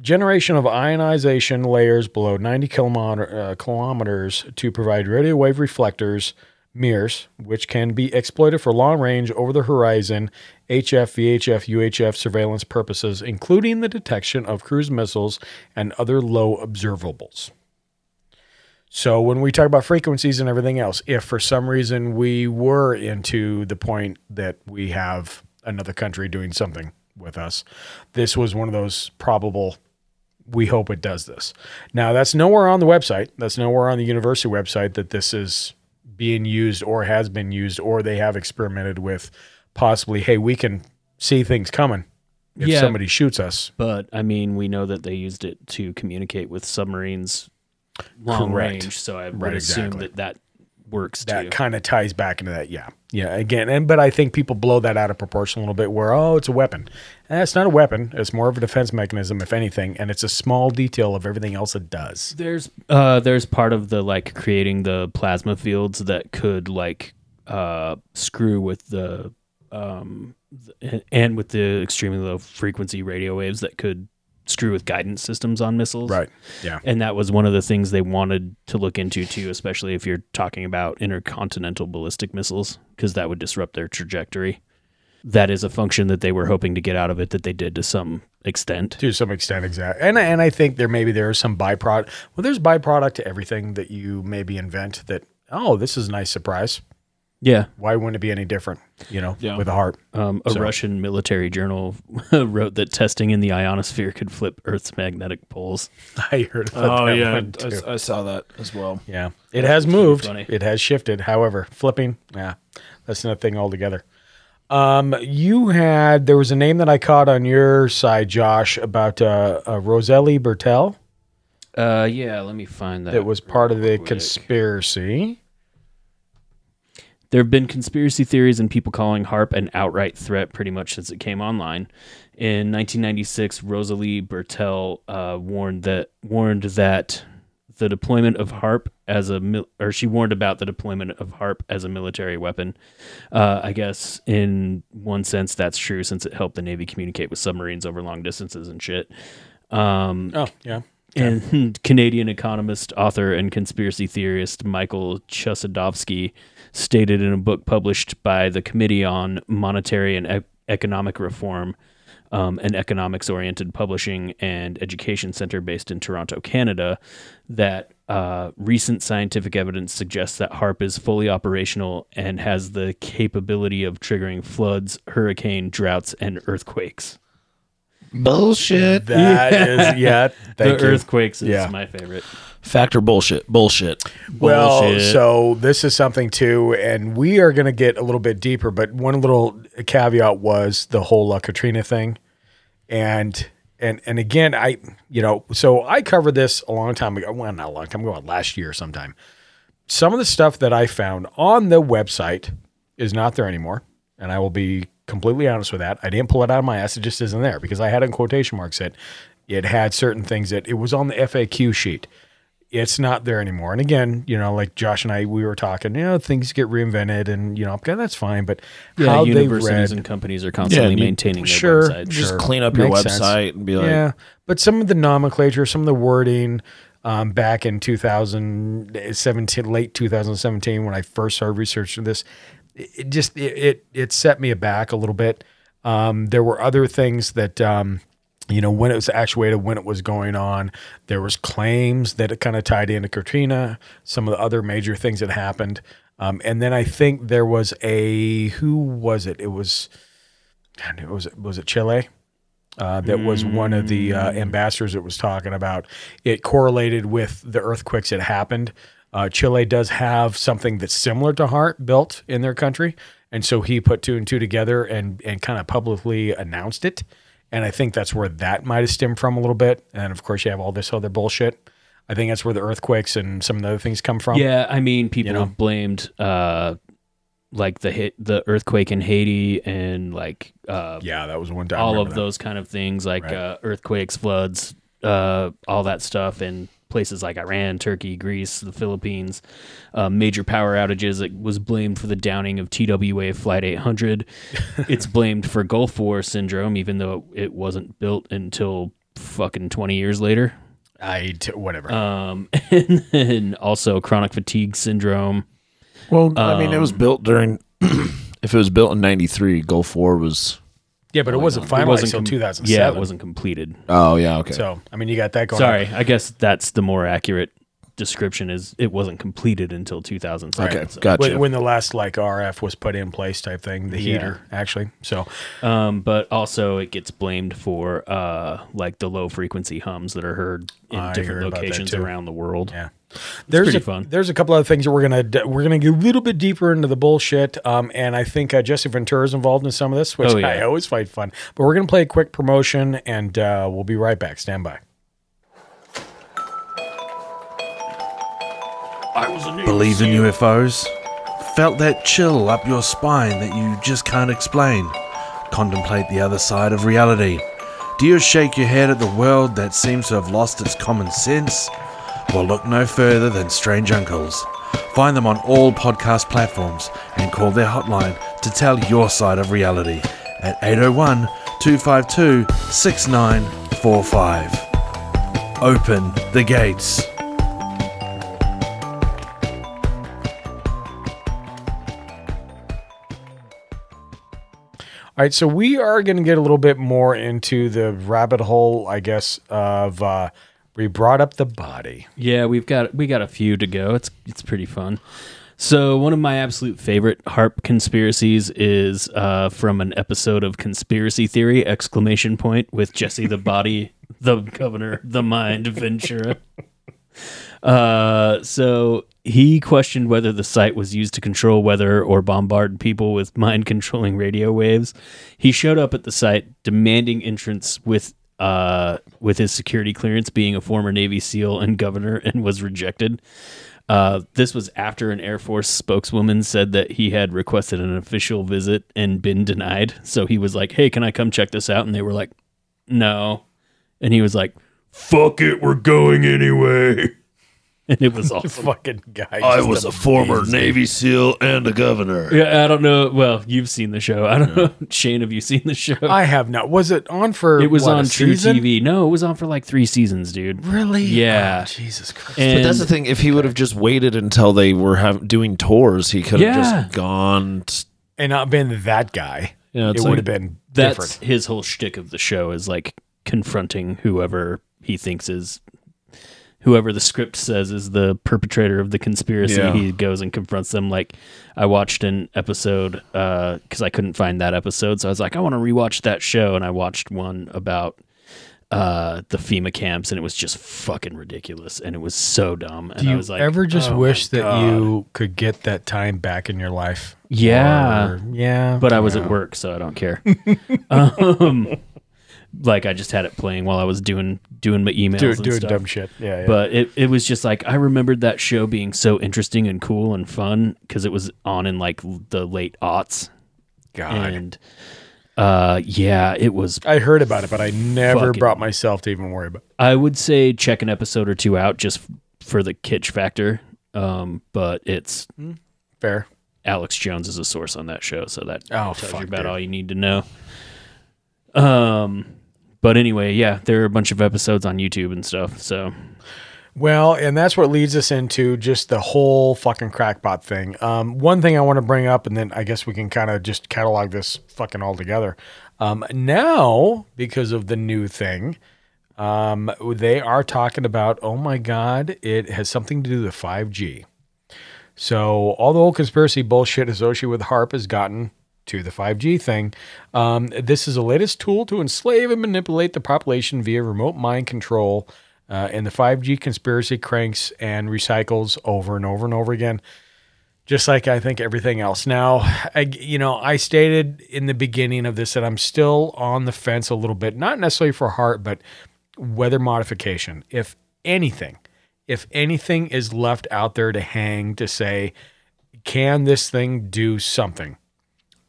Generation of ionization layers below 90 kilometer, uh, kilometers to provide radio wave reflectors, mirrors, which can be exploited for long range over the horizon HF, VHF, UHF surveillance purposes, including the detection of cruise missiles and other low observables. So when we talk about frequencies and everything else, if for some reason we were into the point that we have another country doing something with us, this was one of those probable we hope it does this. Now that's nowhere on the website. That's nowhere on the university website that this is being used or has been used or they have experimented with possibly hey, we can see things coming if Yeah. somebody shoots us. But I mean, we know that they used it to communicate with submarines long Correct. range, so I would Right, assume exactly. that that works that kind of ties back into that. Yeah. Yeah. Again, and but I think people blow that out of proportion a little bit where, oh, it's a weapon. And it's not a weapon. It's more of a defense mechanism, if anything. And it's a small detail of everything else it does. There's uh there's part of the like creating the plasma fields that could like uh screw with the um and with the extremely low frequency radio waves that could screw with guidance systems on missiles. Right. Yeah. And that was one of the things they wanted to look into too, especially if you're talking about intercontinental ballistic missiles because that would disrupt their trajectory. That is a function that they were hoping to get out of it that they did to some extent. To some extent, exactly. And and I think there maybe there is some byproduct. Well, there's byproduct to everything that you maybe invent that, oh, this is a nice surprise. Yeah. Why wouldn't it be any different, you know, Yeah. with a HAARP? Um, a So- Russian military journal [LAUGHS] wrote that testing in the ionosphere could flip Earth's magnetic poles. [LAUGHS] I heard about Oh that yeah, one, I, too. I saw that as well. Yeah, it has moved. funny. It has shifted. However, flipping, yeah, that's another thing altogether. Um, you had there was a name that I caught on your side, Josh, about uh, uh Rosalie Bertell. Uh, yeah, let me find that. That was part of the quick. conspiracy. There have been conspiracy theories and people calling HAARP an outright threat pretty much since it came online. In 1996, Rosalie Bertell uh, warned that warned that the deployment of HAARP as a mil- or she warned about the deployment of HAARP as a military weapon. Uh, I guess in one sense that's true since it helped the Navy communicate with submarines over long distances and shit. Um, Oh, yeah. and [LAUGHS] Canadian economist, author, and conspiracy theorist Michael Chossudovsky stated in a book published by the Committee on Monetary and E- Economic Reform, um, an economics oriented publishing and education center based in Toronto, Canada, that uh, recent scientific evidence suggests that HAARP is fully operational and has the capability of triggering floods, hurricane, droughts, and earthquakes. Bullshit. That is yeah. [LAUGHS] Thank the you. earthquakes is Yeah. my favorite. Factor bullshit. Bullshit. Well, Bullshit. so this is something too, and we are going to get a little bit deeper. But one little caveat was the whole uh, Katrina thing, and and and again, I you know, so I covered this a long time ago. Well, not a long time ago, last year sometime. Some of the stuff that I found on the website is not there anymore, and I will be completely honest with that. I didn't pull it out of my ass; it just isn't there because I had it in quotation marks. It it had certain things that it was on the FAQ sheet. It's not there anymore. And again, you know, like Josh and I, we were talking, you know, things get reinvented, and you know, okay, that's fine. But Yeah, how universities read, and companies are constantly you- maintaining their sure, websites. Just sure. clean up your Makes sense. website and be like- yeah. But some of the nomenclature, some of the wording, um, back in 2017, late 2017, when I first started researching this, it it just it it, it set me aback a little bit. Um, there were other things that. Um, you know when it was actuated when it was going on there was claims that it kind of tied into katrina some of the other major things that happened. Um, and then i think there was a who was it? It was it was was it chile? Uh, that was one of the uh, ambassadors that was talking about. It correlated with the earthquakes that happened. Uh, chile does have something that's similar to HAARP built in their country and so he put two and two together and and kind of publicly announced it and I think that's where that might have stemmed from a little bit. And of course, you have all this other bullshit. I think that's where the earthquakes and some of the other things come from. Yeah, I mean, people know? have blamed like the hit, the earthquake in Haiti and like uh, yeah, that was one time. All of that. those kind of things like uh, earthquakes, floods, uh, all that stuff in places like Iran, Turkey, Greece, the Philippines. Uh, major power outages. It was blamed for the downing of TWA Flight 800. [LAUGHS] it's blamed for Gulf War syndrome, even though it wasn't built until fucking 20 years later. I t- whatever. Um, [LAUGHS] and then also chronic fatigue syndrome. Well, I mean, it was Um, built during. [CLEARS THROAT] if it was built in '93, Gulf War was. Yeah, but it wasn't It finalized wasn't until com- 2007. Yeah, it wasn't completed. Oh yeah, okay. So I mean, you got that going. Sorry, on. I guess that's the more accurate description. Is it wasn't completed until 2007. Okay, so- gotcha. When, when the last like RF was put in place, type thing, the Yeah. heater actually. So Um, but also it gets blamed for uh like the low frequency hums that are heard in I different heard locations around the world. Yeah. It's there's a, fun. There's a couple other things that we're gonna d- we're gonna get a little bit deeper into the bullshit. Um, and I think uh, Jesse Ventura is involved in some of this, which Oh, yeah. I always find fun. But we're gonna play a quick promotion, and uh, we'll be right back. Stand by. I Believe in UFOs? Felt that chill up your spine that you just can't explain? Contemplate the other side of reality? Do you shake your head at the world that seems to have lost its common sense? Well, look no further than Strange Uncles. Find them on all podcast platforms and call their hotline to tell your side of reality at 801 252 6945. Open the gates. All right, so we are going to get a little bit more into the rabbit hole, I guess, of uh, we brought up the body. Yeah, we've got we got a few to go. It's it's pretty fun. So one of my absolute favorite HAARP conspiracies is uh, from an episode of Conspiracy Theory! Exclamation point with Jesse the Body, the Governor, the Mind, Ventura. [LAUGHS] Uh, so he questioned whether the site was used to control weather or bombard people with mind controlling radio waves. He showed up at the site demanding entrance with uh with his security clearance being a former Navy SEAL and governor and was rejected. Uh, this was after an Air Force spokeswoman said that he had requested an official visit and been denied. So he was like, "Hey, can I come check this out?" And they were like, "No." And he was like, "Fuck it, we're going anyway." [LAUGHS] [LAUGHS] And it was [LAUGHS] awesome. Fucking guy. I just was a former amazing. Navy SEAL and a governor. Yeah, I don't know. Well, you've seen the show. I don't know. [LAUGHS] Shane, have you seen the show? I have not. Was it on for? it was what, a on True season? TV. No, it was on for like three seasons, dude. Really? Yeah. Oh, Jesus Christ. And but that's the thing. If he would have just waited until they were have, doing tours, he could have Yeah. just gone. t- and not been that guy. Yeah, it it's would have been that's different. his whole shtick of the show is like confronting whoever he thinks is whoever the script says is the perpetrator of the conspiracy. Yeah. He goes and confronts them. Like I watched an episode because I couldn't find that episode, so I was like, I want to rewatch that show, and I watched one about uh the FEMA camps and it was just fucking ridiculous and it was so dumb and Do I you was like ever just "Oh wish that God." you could get that time back in your life? Yeah. Or- yeah. But I was yeah. at work, so I don't care. [LAUGHS] um, like I just had it playing while I was doing doing my emails, Do- and doing stuff. dumb shit. Yeah, yeah. But it it was just like I remembered that show being so interesting and cool and fun because it was on in like the late aughts. God. And uh, yeah, it was. I heard about it, but I never fucking- brought myself to even worry about. it. I would say check an episode or two out just for the kitsch factor, um, but it's fair. Alex Jones is a source on that show, so that Oh, tells fuck, you about dude. all you need to know. Um, but anyway, yeah, there are a bunch of episodes on YouTube and stuff. So Well, and that's what leads us into just the whole fucking crackpot thing. Um, one thing I want to bring up, and then I guess we can kind of just catalog this fucking all together. Um, now, because of the new thing, um, they are talking about, oh my God, it has something to do with 5G. So all the old conspiracy bullshit associated with HAARP has gotten to the 5G thing. Um, this is the latest tool to enslave and manipulate the population via remote mind control. Uh, and the 5G conspiracy cranks and recycles over and over and over again, just like I think everything else. Now, I, you know, I stated in the beginning of this that I'm still on the fence a little bit, not necessarily for HAARP, but weather modification. If anything, if anything is left out there to hang to say, can this thing do something?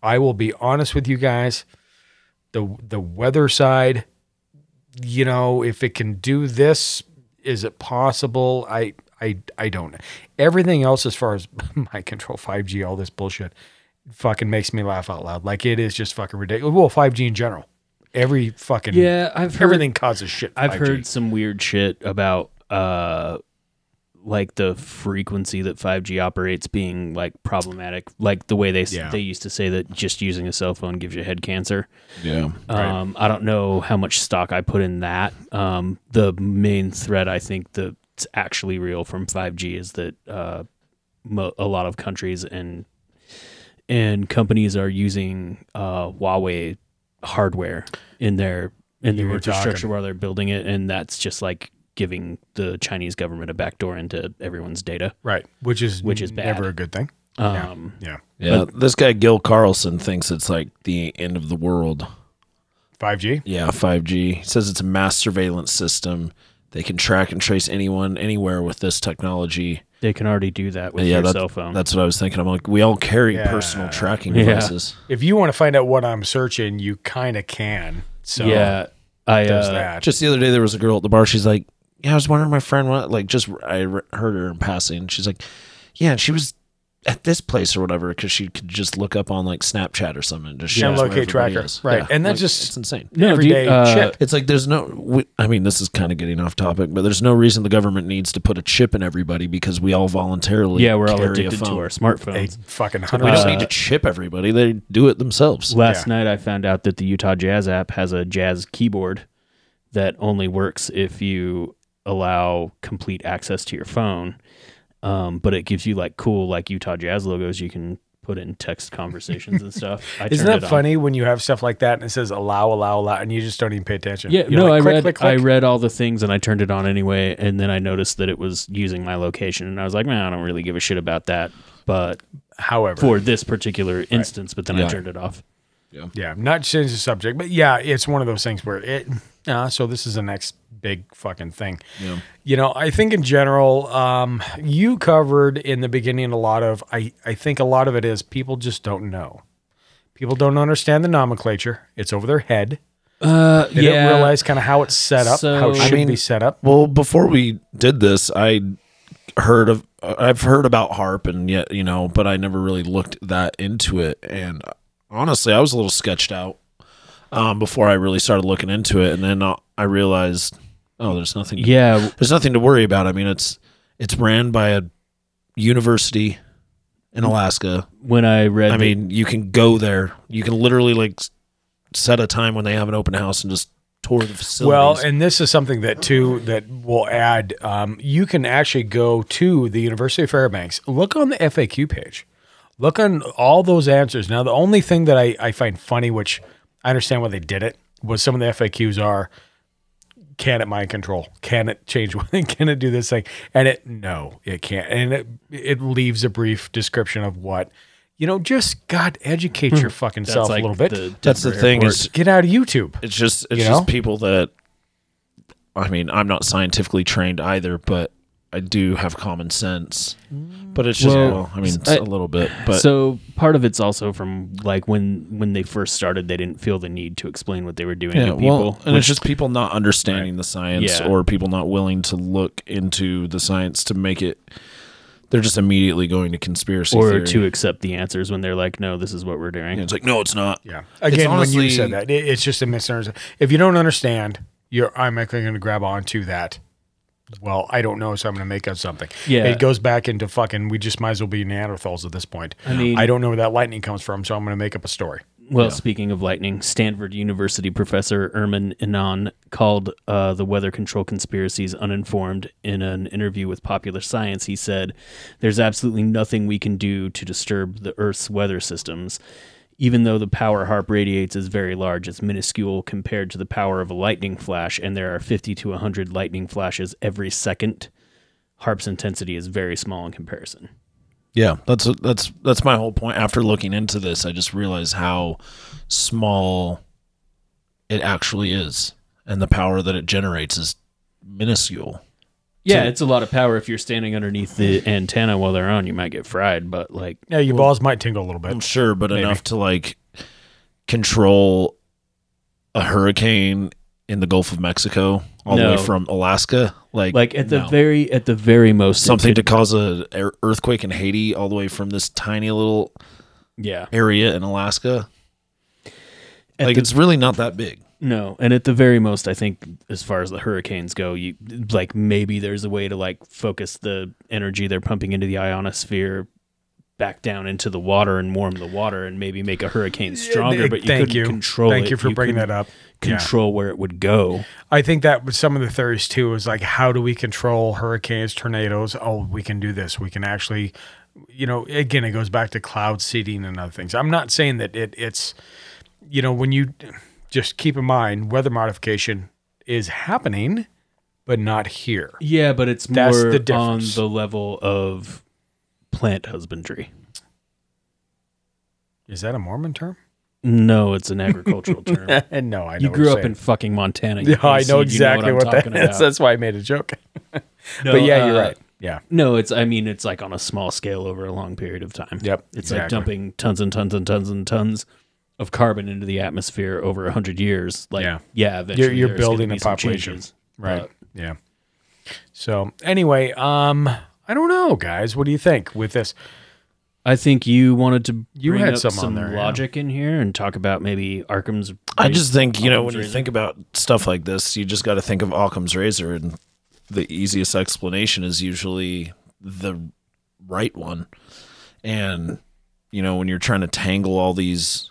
I will be honest with you guys. The the weather side, you know, if it can do this, is it possible? I I I don't know. Everything else as far as [LAUGHS] my control 5G, all this bullshit, fucking makes me laugh out loud. Like it is just fucking ridiculous. Well, 5G in general. Every fucking yeah, I've heard, everything causes shit. I've 5G. heard some weird shit about uh like the frequency that 5G operates being like problematic, like the way they Yeah. they used to say that just using a cell phone gives you head cancer. Yeah. Right. Um, I don't know how much stock I put in that. Um, the main threat I think that's actually real from 5G is that uh, mo- a lot of countries and and companies are using uh, Huawei hardware in their in their infrastructure talking. while they're building it, and that's just like giving the Chinese government a backdoor into everyone's data. Right, which is which is bad. never a good thing. Yeah. Um, Yeah. Yeah, this guy Gil Carlson thinks it's like the end of the world. 5G? Yeah, 5G. He says it's a mass surveillance system. They can track and trace anyone anywhere with this technology. They can already do that with yeah, your that- cell phone. That's what I was thinking. I'm like, we all carry Yeah. personal tracking Yeah. devices. If you want to find out what I'm searching, you kind of can. So yeah, I there's uh, that. Just the other day, there was a girl at the bar. She's like, "Yeah, I was wondering, my friend, what?" Like, just I re- heard her in passing. She's like, "Yeah," and she was at this place or whatever because she could just look up on like Snapchat or something and just Yeah, shows locate tracker. is. Right. Yeah, And that's like, just it's insane. No, dude, everyday uh, shit. It's like there's no. We, I mean, this is kind of getting off topic, but there's no reason the government needs to put a chip in everybody because we all voluntarily. yeah, we're all carry a addicted to our smartphones. They fucking We don't need to chip everybody. They do it themselves. Last night I found out that the Utah Jazz app has a jazz keyboard that only works if you allow complete access to your phone. Um, but it gives you like cool like Utah Jazz logos you can put in text conversations and stuff. [LAUGHS] I Isn't that it on. funny when you have stuff like that and it says allow, allow, allow, and you just don't even pay attention? Yeah, You're no, like, I click, read click, I read all the things and I turned it on anyway, and then I noticed that it was using my location, and I was like, man, I don't really give a shit about that. But However, for this particular instance, but then I turned it off. Yeah, yeah, not to change the subject, but yeah, it's one of those things where it. Uh, so this is the next big fucking thing. Yeah. You know, I think in general, um, you covered in the beginning a lot of. I I think a lot of it is people just don't know. People don't understand the nomenclature. It's over their head. Uh, They don't realize kind of how it's set up, how it should I mean, be set up. Well, before we did this, I heard of I've heard about HAARP and yet you know, but I never really looked that into it. And honestly, I was a little sketched out um, before I really started looking into it, and then uh, I realized, oh, there's nothing. Yeah. there's nothing to worry about. I mean, it's it's ran by a university in Alaska. When I read, I the- mean, you can go there. You can literally like set a time when they have an open house and just tour the facilities. Well, and this is something that too that will add. Um, you can actually go to the University of Fairbanks. Look on the FAQ page. Look on all those answers. Now, the only thing that I, I find funny, which I understand why they did it, was some of the FAQs are, can it mind control? Can it change? [LAUGHS] can it do this thing? And it no, it can't. And it it leaves a brief description of what. You know, just God, educate hmm. your fucking That's self like a little bit. the That's the Denver thing airport. is Get out of YouTube. It's just it's You just know? people that I mean, I'm not scientifically trained either, but I do have common sense, but it's just well, I mean, it's I- a little bit, but so part of it's also from like when when they first started, they didn't feel the need to explain what they were doing yeah, to people. well, and it's just people not understanding the science Yeah. or people not willing to look into the science to make it. They're just immediately going to conspiracy or theory. to accept the answers when they're like, "No, this is what we're doing." it's like, no, it's not. Yeah. It's Again, when you said that, it, it's just a misunderstanding. If you don't understand, you're automatically going to grab onto that. Well, I don't know, so I'm going to make up something. Yeah. It goes back into fucking, we just might as well be Neanderthals at this point. I mean- I don't know where that lightning comes from, so I'm going to make up a story. Well, speaking of lightning, Stanford University professor Umran Inan called uh, the weather control conspiracies uninformed. In an interview with Popular Science, he said, There's absolutely nothing we can do to disturb the Earth's weather systems. Even though the power HAARP radiates is very large, it's minuscule compared to the power of a lightning flash, and there are 50 to 100 lightning flashes every second. HAARP's intensity is very small in comparison. Yeah, that's that's that's my whole point. After looking into this, I just realized how small it actually is, and the power that it generates is minuscule. Yeah, So- it's a lot of power. If you're standing underneath the antenna while they're on, you might get fried. But like, Yeah, your balls might tingle a little bit. I'm sure, but Maybe. enough to like control a hurricane in the Gulf of Mexico all the way from Alaska. Like, like at the no. very at the very most, it something to could- cause a ear- earthquake in Haiti all the way from this tiny little yeah area in Alaska. At like the- it's really not that big. No, and at the very most, I think as far as the hurricanes go, you like maybe there's a way to like focus the energy they're pumping into the ionosphere back down into the water and warm the water and maybe make a hurricane stronger. But you thank couldn't you. control Thank it. you for bringing that up. Yeah. Control where it would go. I think that was some of the theories too is like, how do we control hurricanes, tornadoes? Oh, we can do this. We can actually, you know, again, it goes back to cloud seeding and other things. I'm not saying that it, it's, you know, when you just keep in mind weather modification is happening, but not here. Yeah, but it's That's more the on difference. the level of plant husbandry. Is that a Mormon term? No, it's an agricultural [LAUGHS] term. no, I know. You what grew you're up saying. in fucking Montana. [LAUGHS] Yeah, I know you exactly I'm what, that talking is. about. That's why I made a joke. [LAUGHS] No, but yeah, you're uh, right. Yeah. No, it's I mean it's like on a small scale over a long period of time. Yep, It's like exactly. dumping tons and tons and tons and tons of carbon into the atmosphere over a hundred years. Like Yeah. yeah, eventually you're, you're building a population, changes. right? But yeah. So anyway, um, I don't know, guys. What do you think with this? I think you wanted to You bring had up some some there, yeah. logic in here and talk about maybe Occam's. I just think you know Occam's when you razor. think about stuff like this, you just got to think of Occam's razor, and the easiest explanation is usually the right one. And you know when you're trying to tangle all these,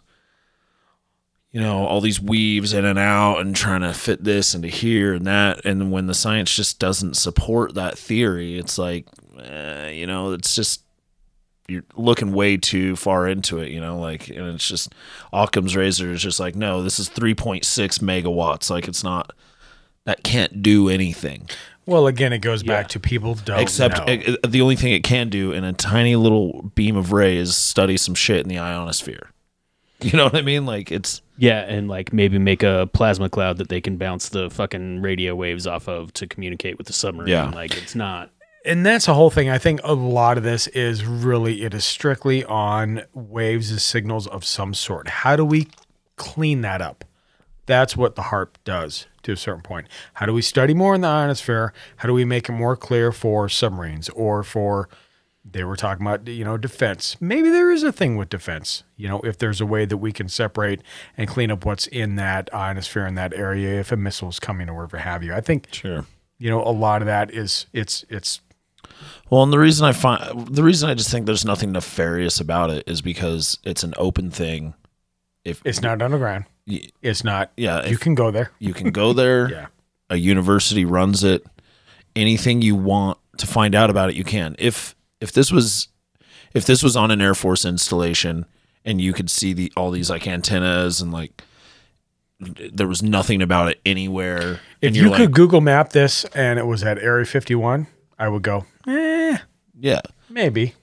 you know, all these weaves in and out, and trying to fit this into here and that, and when the science just doesn't support that theory, it's like, eh, you know, it's just you're looking way too far into it, you know, like, and it's just Occam's razor is just like, no, this is 3.6 megawatts. Like, it's not, that can't do anything. Well, again, it goes back to people don't Except know. uh, uh, the only thing it can do in a tiny little beam of ray is study some shit in the ionosphere. [LAUGHS] You know what I mean? Like, it's, Yeah, and like maybe make a plasma cloud that they can bounce the fucking radio waves off of to communicate with the submarine. Yeah. Like it's not and that's the whole thing. I think a lot of this is really it is strictly on waves as signals of some sort. How do we clean that up? That's what the HAARP does to a certain point. How do we study more in the ionosphere? How do we make it more clear for submarines or for they were talking about you know defense. Maybe there is a thing with defense. You know, if there's a way that we can separate and clean up what's in that ionosphere in that area, if a missile is coming or whatever have you. I think sure. You know, a lot of that is it's it's Well, and the reason I find the reason I just think there's nothing nefarious about it is because it's an open thing. If It's not underground. It's not. Yeah, you can go there. You can go there. [LAUGHS] Yeah. A university runs it. Anything you want to find out about it, you can. If if this was if this was on an Air Force installation and you could see the all these like antennas and like there was nothing about it anywhere. If and you could like, Google map this and it was at Area 51, I would go, eh, yeah, maybe.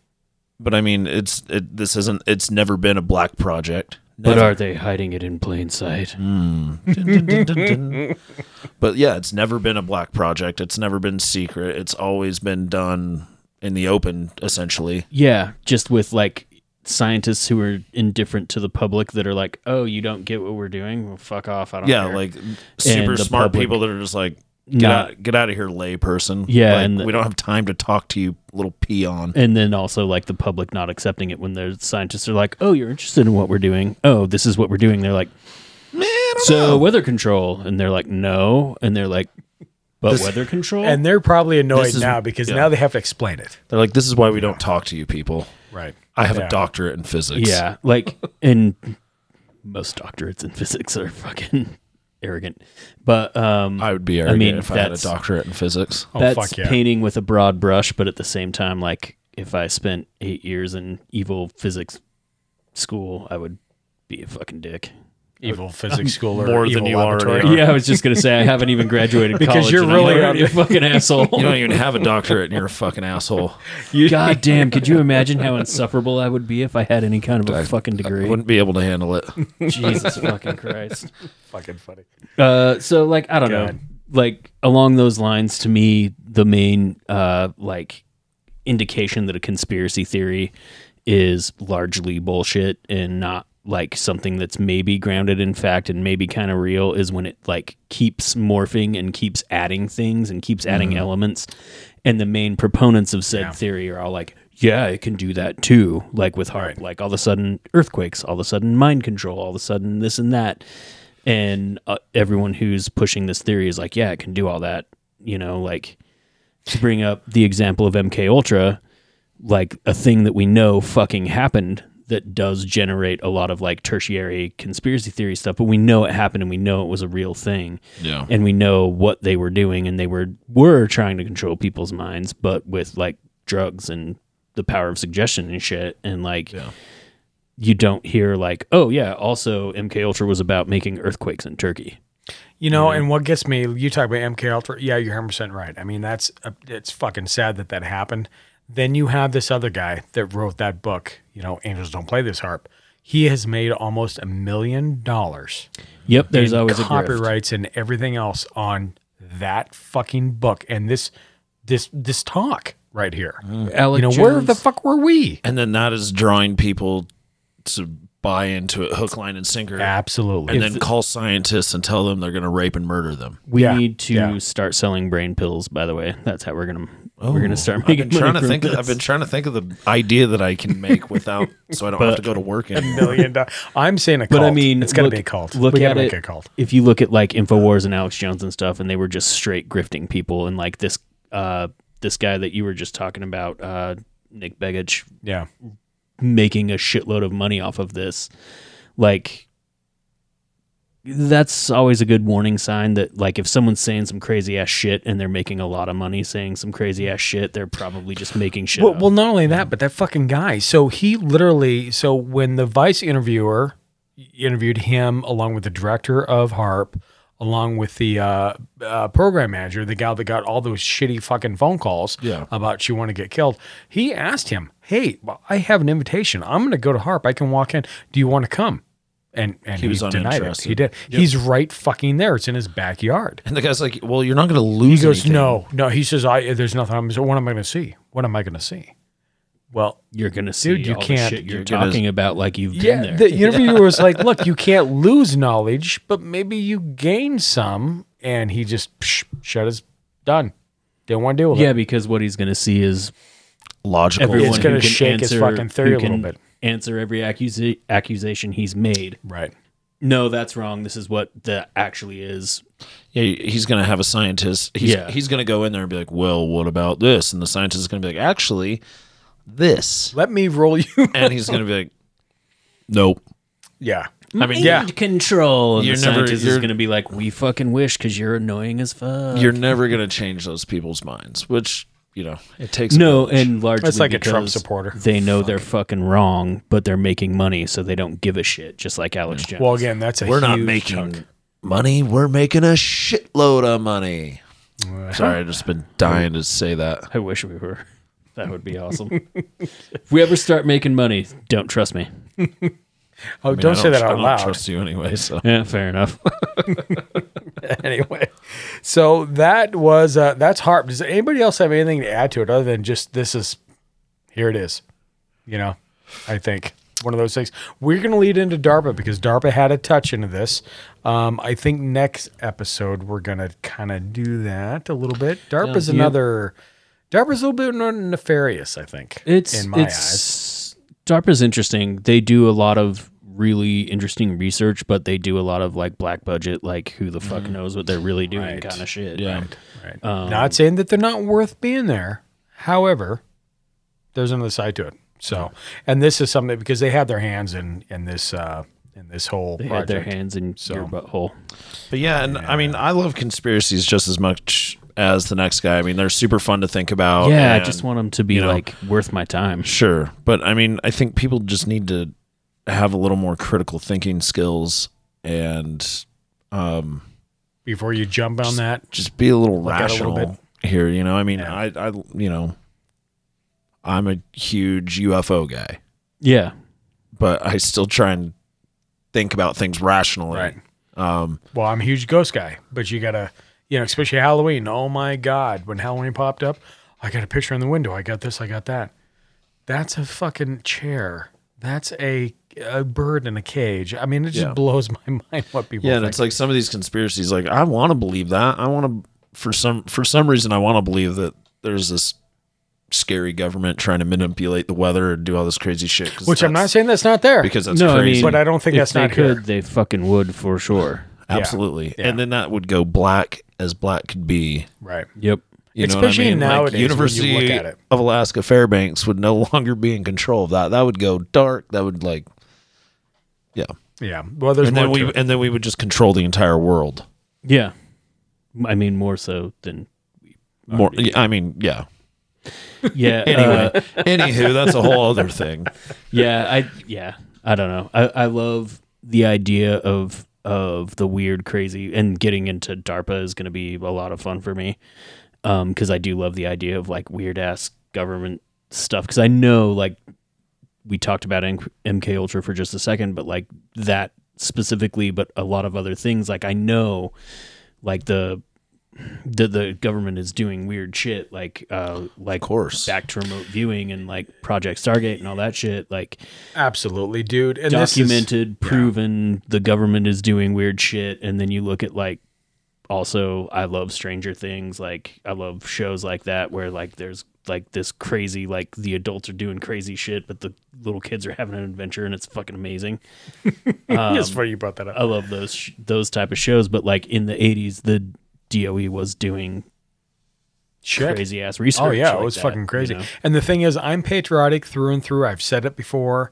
but I mean, it's it, this isn't. It's never been a black project. But are they hiding it in plain sight? [LAUGHS] but yeah, it's never been a black project. It's never been secret. It's always been done in the open, essentially. Yeah, just with like scientists who are indifferent to the public that are like, "Oh, you don't get what we're doing? Well, fuck off! I don't." Yeah, care." like super smart people that are just like, get not- out, get out of here, layperson. Yeah, Like, and the- we don't have time to talk to you, little peon. and then also like the public not accepting it when the scientists are like, "Oh, you're interested in what we're doing? Oh, this is what we're doing." They're like, Man, "So weather control," and they're like, "No," and they're like, "But This- weather control." And they're probably annoyed is- now because yeah. now they have to explain it. They're like, this is why we don't talk to you people. Right. I have Yeah. a doctorate in physics. Yeah, like and [LAUGHS] most doctorates in physics are fucking arrogant. But um I would be arrogant I mean, if I had a doctorate in physics. Oh, that's fuck yeah. painting with a broad brush, but at the same time, like if I spent eight years in evil physics school, I would be a fucking dick. Evil physics school or More than you already are. Yeah, I was just gonna say I haven't even graduated [LAUGHS] Because college you're and I'm really already a fucking asshole. [LAUGHS] You don't even have a doctorate and you're a fucking asshole. [LAUGHS] God damn! Could you imagine how insufferable I would be if I had any kind of a fucking degree? I wouldn't be able to handle it. Jesus fucking Christ. Fucking funny. Uh, so like I don't know, like along those lines, to me, the main uh like indication that a conspiracy theory is largely bullshit and not like something that's maybe grounded in fact and maybe kind of real is when it like keeps morphing and keeps adding things and keeps adding Mhm. elements. And the main proponents of said theory are all like yeah it can do that too like with HAARP. Like all of a sudden earthquakes all of a sudden mind control all of a sudden this and that. And uh, everyone who's pushing this theory is like yeah it can do all that you know like to bring up the example of mk ultra like a thing that we know fucking happened that does generate a lot of like tertiary conspiracy theory stuff but we know it happened and we know it was a real thing Yeah. and we know what they were doing and they were were trying to control people's minds but with like drugs and the power of suggestion and shit and like you don't hear like oh yeah also mk ultra was about making earthquakes in turkey You know, and what gets me, you talk about MK Ultra. Yeah, you're 100 percent right. I mean, that's uh, it's fucking sad that that happened. Then you have this other guy that wrote that book. You know, Angels Don't Play This HAARP. He has made almost a million dollars. Yep, there's in always a copyrights and everything else on that fucking book and this this this talk right here. Mm. Alec you know, where the fuck were we? And then that is drawing people to buy into it hook, line, and sinker. Absolutely. And If then the- call scientists and tell them they're going to rape and murder them. we Yeah, need to yeah. start selling brain pills by the way that's how we're gonna Oh, we're gonna start I've been trying money to think. Of. I've been trying to think of the idea that I can make without, [LAUGHS] so I don't have to go to work A million dollars. I'm saying a cult. But I mean, it's got to look- be a cult. Look we at gotta it. make a cult. If you look at like Infowars and Alex Jones and stuff, and they were just straight grifting people, and like this, uh, this guy that you were just talking about, uh, Nick Begich, Yeah. Making a shitload of money off of this, like. That's always a good warning sign that, like, if someone's saying some crazy ass shit and they're making a lot of money saying some crazy ass shit, they're probably just making shit. Well, up. well, not only that, but that fucking guy. So he literally, so when the Vice interviewer interviewed him along with the director of HAARP, along with the uh, uh, program manager, the gal that got all those shitty fucking phone calls Yeah. about she want to get killed, he asked him, "Hey, well, I have an invitation. I'm going to go to HAARP. I can walk in. Do you want to come?" And and He he, was denied it. uninterested. He did. Yep. He's right fucking there. It's in his backyard. And the guy's like, "Well, you're not going to lose." He goes, anything. no, no. He says, I there's nothing. I'm. So what am I going to see? What am I going to see? Well, you're gonna see dude, you all can't. shit you're, you're gonna- talking about, like you've been there. the [LAUGHS] interviewer was like, "Look, you can't lose knowledge, but maybe you gain some." And he just psh, shut his done. Didn't want to deal with Yeah, it. Yeah, because what he's going to see is logical. everyone It's gonna who can shake his answer- fucking theory a little can bit. Answer every accusa- accusation he's made. Right. No, that's wrong. This is what that actually is. Yeah, he's going to have a scientist. He's, Yeah. he's going to go in there and be like, "Well, what about this?" And the scientist is going to be like, "Actually, this." Let me roll you. [LAUGHS] And he's going to be like, "Nope." yeah. I mean, yeah. control. And You're the never- scientist is you're- going to be like, "We fucking wish because you're annoying as fuck." You're never going to change those people's minds, which you know it takes. a no, village. and largely That's like a Trump supporter. They know they're fucking wrong, but they're making money, so they don't give a shit. Just like Alex Jones. Well, again, that's a we're not making chunk. money. We're making a shitload of money. Sorry, I've just been dying to say that. I wish we were. That would be awesome. [LAUGHS] if we ever start making money, don't trust me. [LAUGHS] Oh, I mean, don't I say that I out don't loud. Trust you anyway. So Yeah, fair enough. [LAUGHS] anyway, so that was uh, that's HAARP. Does anybody else have anything to add to it other than just this is here it is? You know, I think one of those things. We're going to lead into DARPA because DARPA had a touch into this. Um, I think next episode we're going to kind of do that a little bit. DARPA's Yeah. another. DARPA's a little bit more nefarious, I think. It's in my eyes. it's DARPA's interesting. They do a lot of really interesting research, but they do a lot of like black budget, like who the fuck knows what they're really doing Right. kind of shit. Yeah. Right. Um, Not saying that they're not worth being there. However, there's another side to it. So, and this is something because they had their hands in in this uh in this whole They project. had their hands in So- your butthole. But yeah, and I mean, I love conspiracies just as much as the next guy. I mean, they're super fun to think about. yeah, I just want them to be you know, like worth my time. Sure, but I mean, I think people just need to have a little more critical thinking skills and um, Before you jump on that, just be a little Look at it a little rational here. You know, I mean, I, I, you know, I'm a huge UFO guy, Yeah. but I still try and think about things rationally. Right. Um, well, I'm a huge ghost guy, but you gotta, you know, especially Halloween. Oh my God, when Halloween popped up, I got a picture in the window. I got this. I got that. That's a fucking chair. That's a a bird in a cage. I mean, it just Yeah. blows [LAUGHS] my mind what people. yeah, and it's like some of these conspiracies. Like, I want to believe that. I want to, for some for some reason, I want to believe that there's this scary government trying to manipulate the weather and do all this crazy shit. which I'm not saying that's not there. because that's no, crazy. I mean, But I don't think if that's they not could. here. They fucking would for sure. Absolutely. Yeah. And then that would go black as black could be. right. Yep. You know Especially what I mean? nowadays when you University look at it. of Alaska Fairbanks would no [LAUGHS] longer be in control of that. That would go dark. That would like, yeah. Yeah. Well, there's and then more to we it. and then we would just control the entire world. Yeah. I mean, more so than More. I mean, yeah. [LAUGHS] yeah. [LAUGHS] Anyway, uh, anywho, that's a whole other thing. yeah, I yeah, I don't know. I, I love the idea of of the weird, crazy, and getting into DARPA is going to be a lot of fun for me. Um, because I do love the idea of like weird ass government stuff. Because I know like we talked about MK Ultra for just a second, but like that specifically, but a lot of other things. Like I know, like the the the government is doing weird shit, like uh, like course back to remote viewing and like Project Stargate and all that shit. Like Absolutely, dude. And this is- documented, proven the government is doing weird shit, and then you look at like also I love Stranger Things. Like I love shows like that where like there's like this crazy like the adults are doing crazy shit, but the little kids are having an adventure, and it's fucking amazing. [LAUGHS] Um, funny you brought that up. I love those sh- those type of shows, but like in the '80s, the DOE was doing Shit. crazy ass research. Oh yeah, like it was that, fucking crazy. you know? And the thing is, I'm patriotic through and through. I've said it before.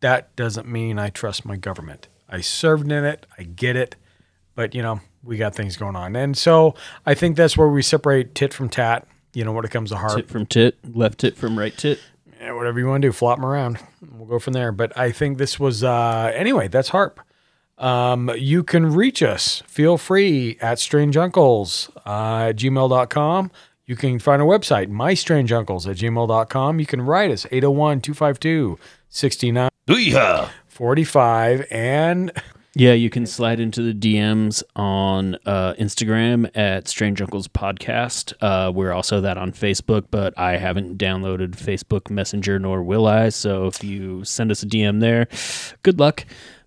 That doesn't mean I trust my government. I served in it. I get it. But you know, we got things going on, and so I think that's where we separate tit from tat. You know, when it comes to heart, Tit from tit, left tit from right tit. yeah, whatever you want to do, flop them around. We'll go from there. But I think this was uh anyway, that's HAARP. Um, you can reach us. Feel free at strangeuncles uh, at gmail.com. You can find our website, mystrangeuncles at gmail.com. You can write us 801 252 6945. And Yeah, you can slide into the DMs on uh, Instagram at Strange Uncles Podcast. Uh, we're also that on Facebook, but I haven't downloaded Facebook Messenger, nor will I. So if you send us a DM there, good luck.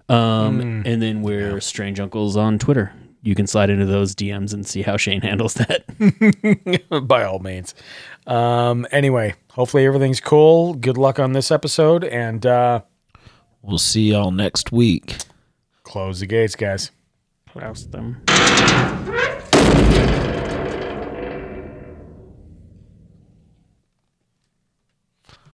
Um, Mm. And then we're Strange Uncles on Twitter. You can slide into those DMs and see how Shane [LAUGHS] handles that. [LAUGHS] by all means. Um, anyway, hopefully everything's cool. Good luck on this episode. And uh, We'll see y'all next week. Close the gates, guys. Close them.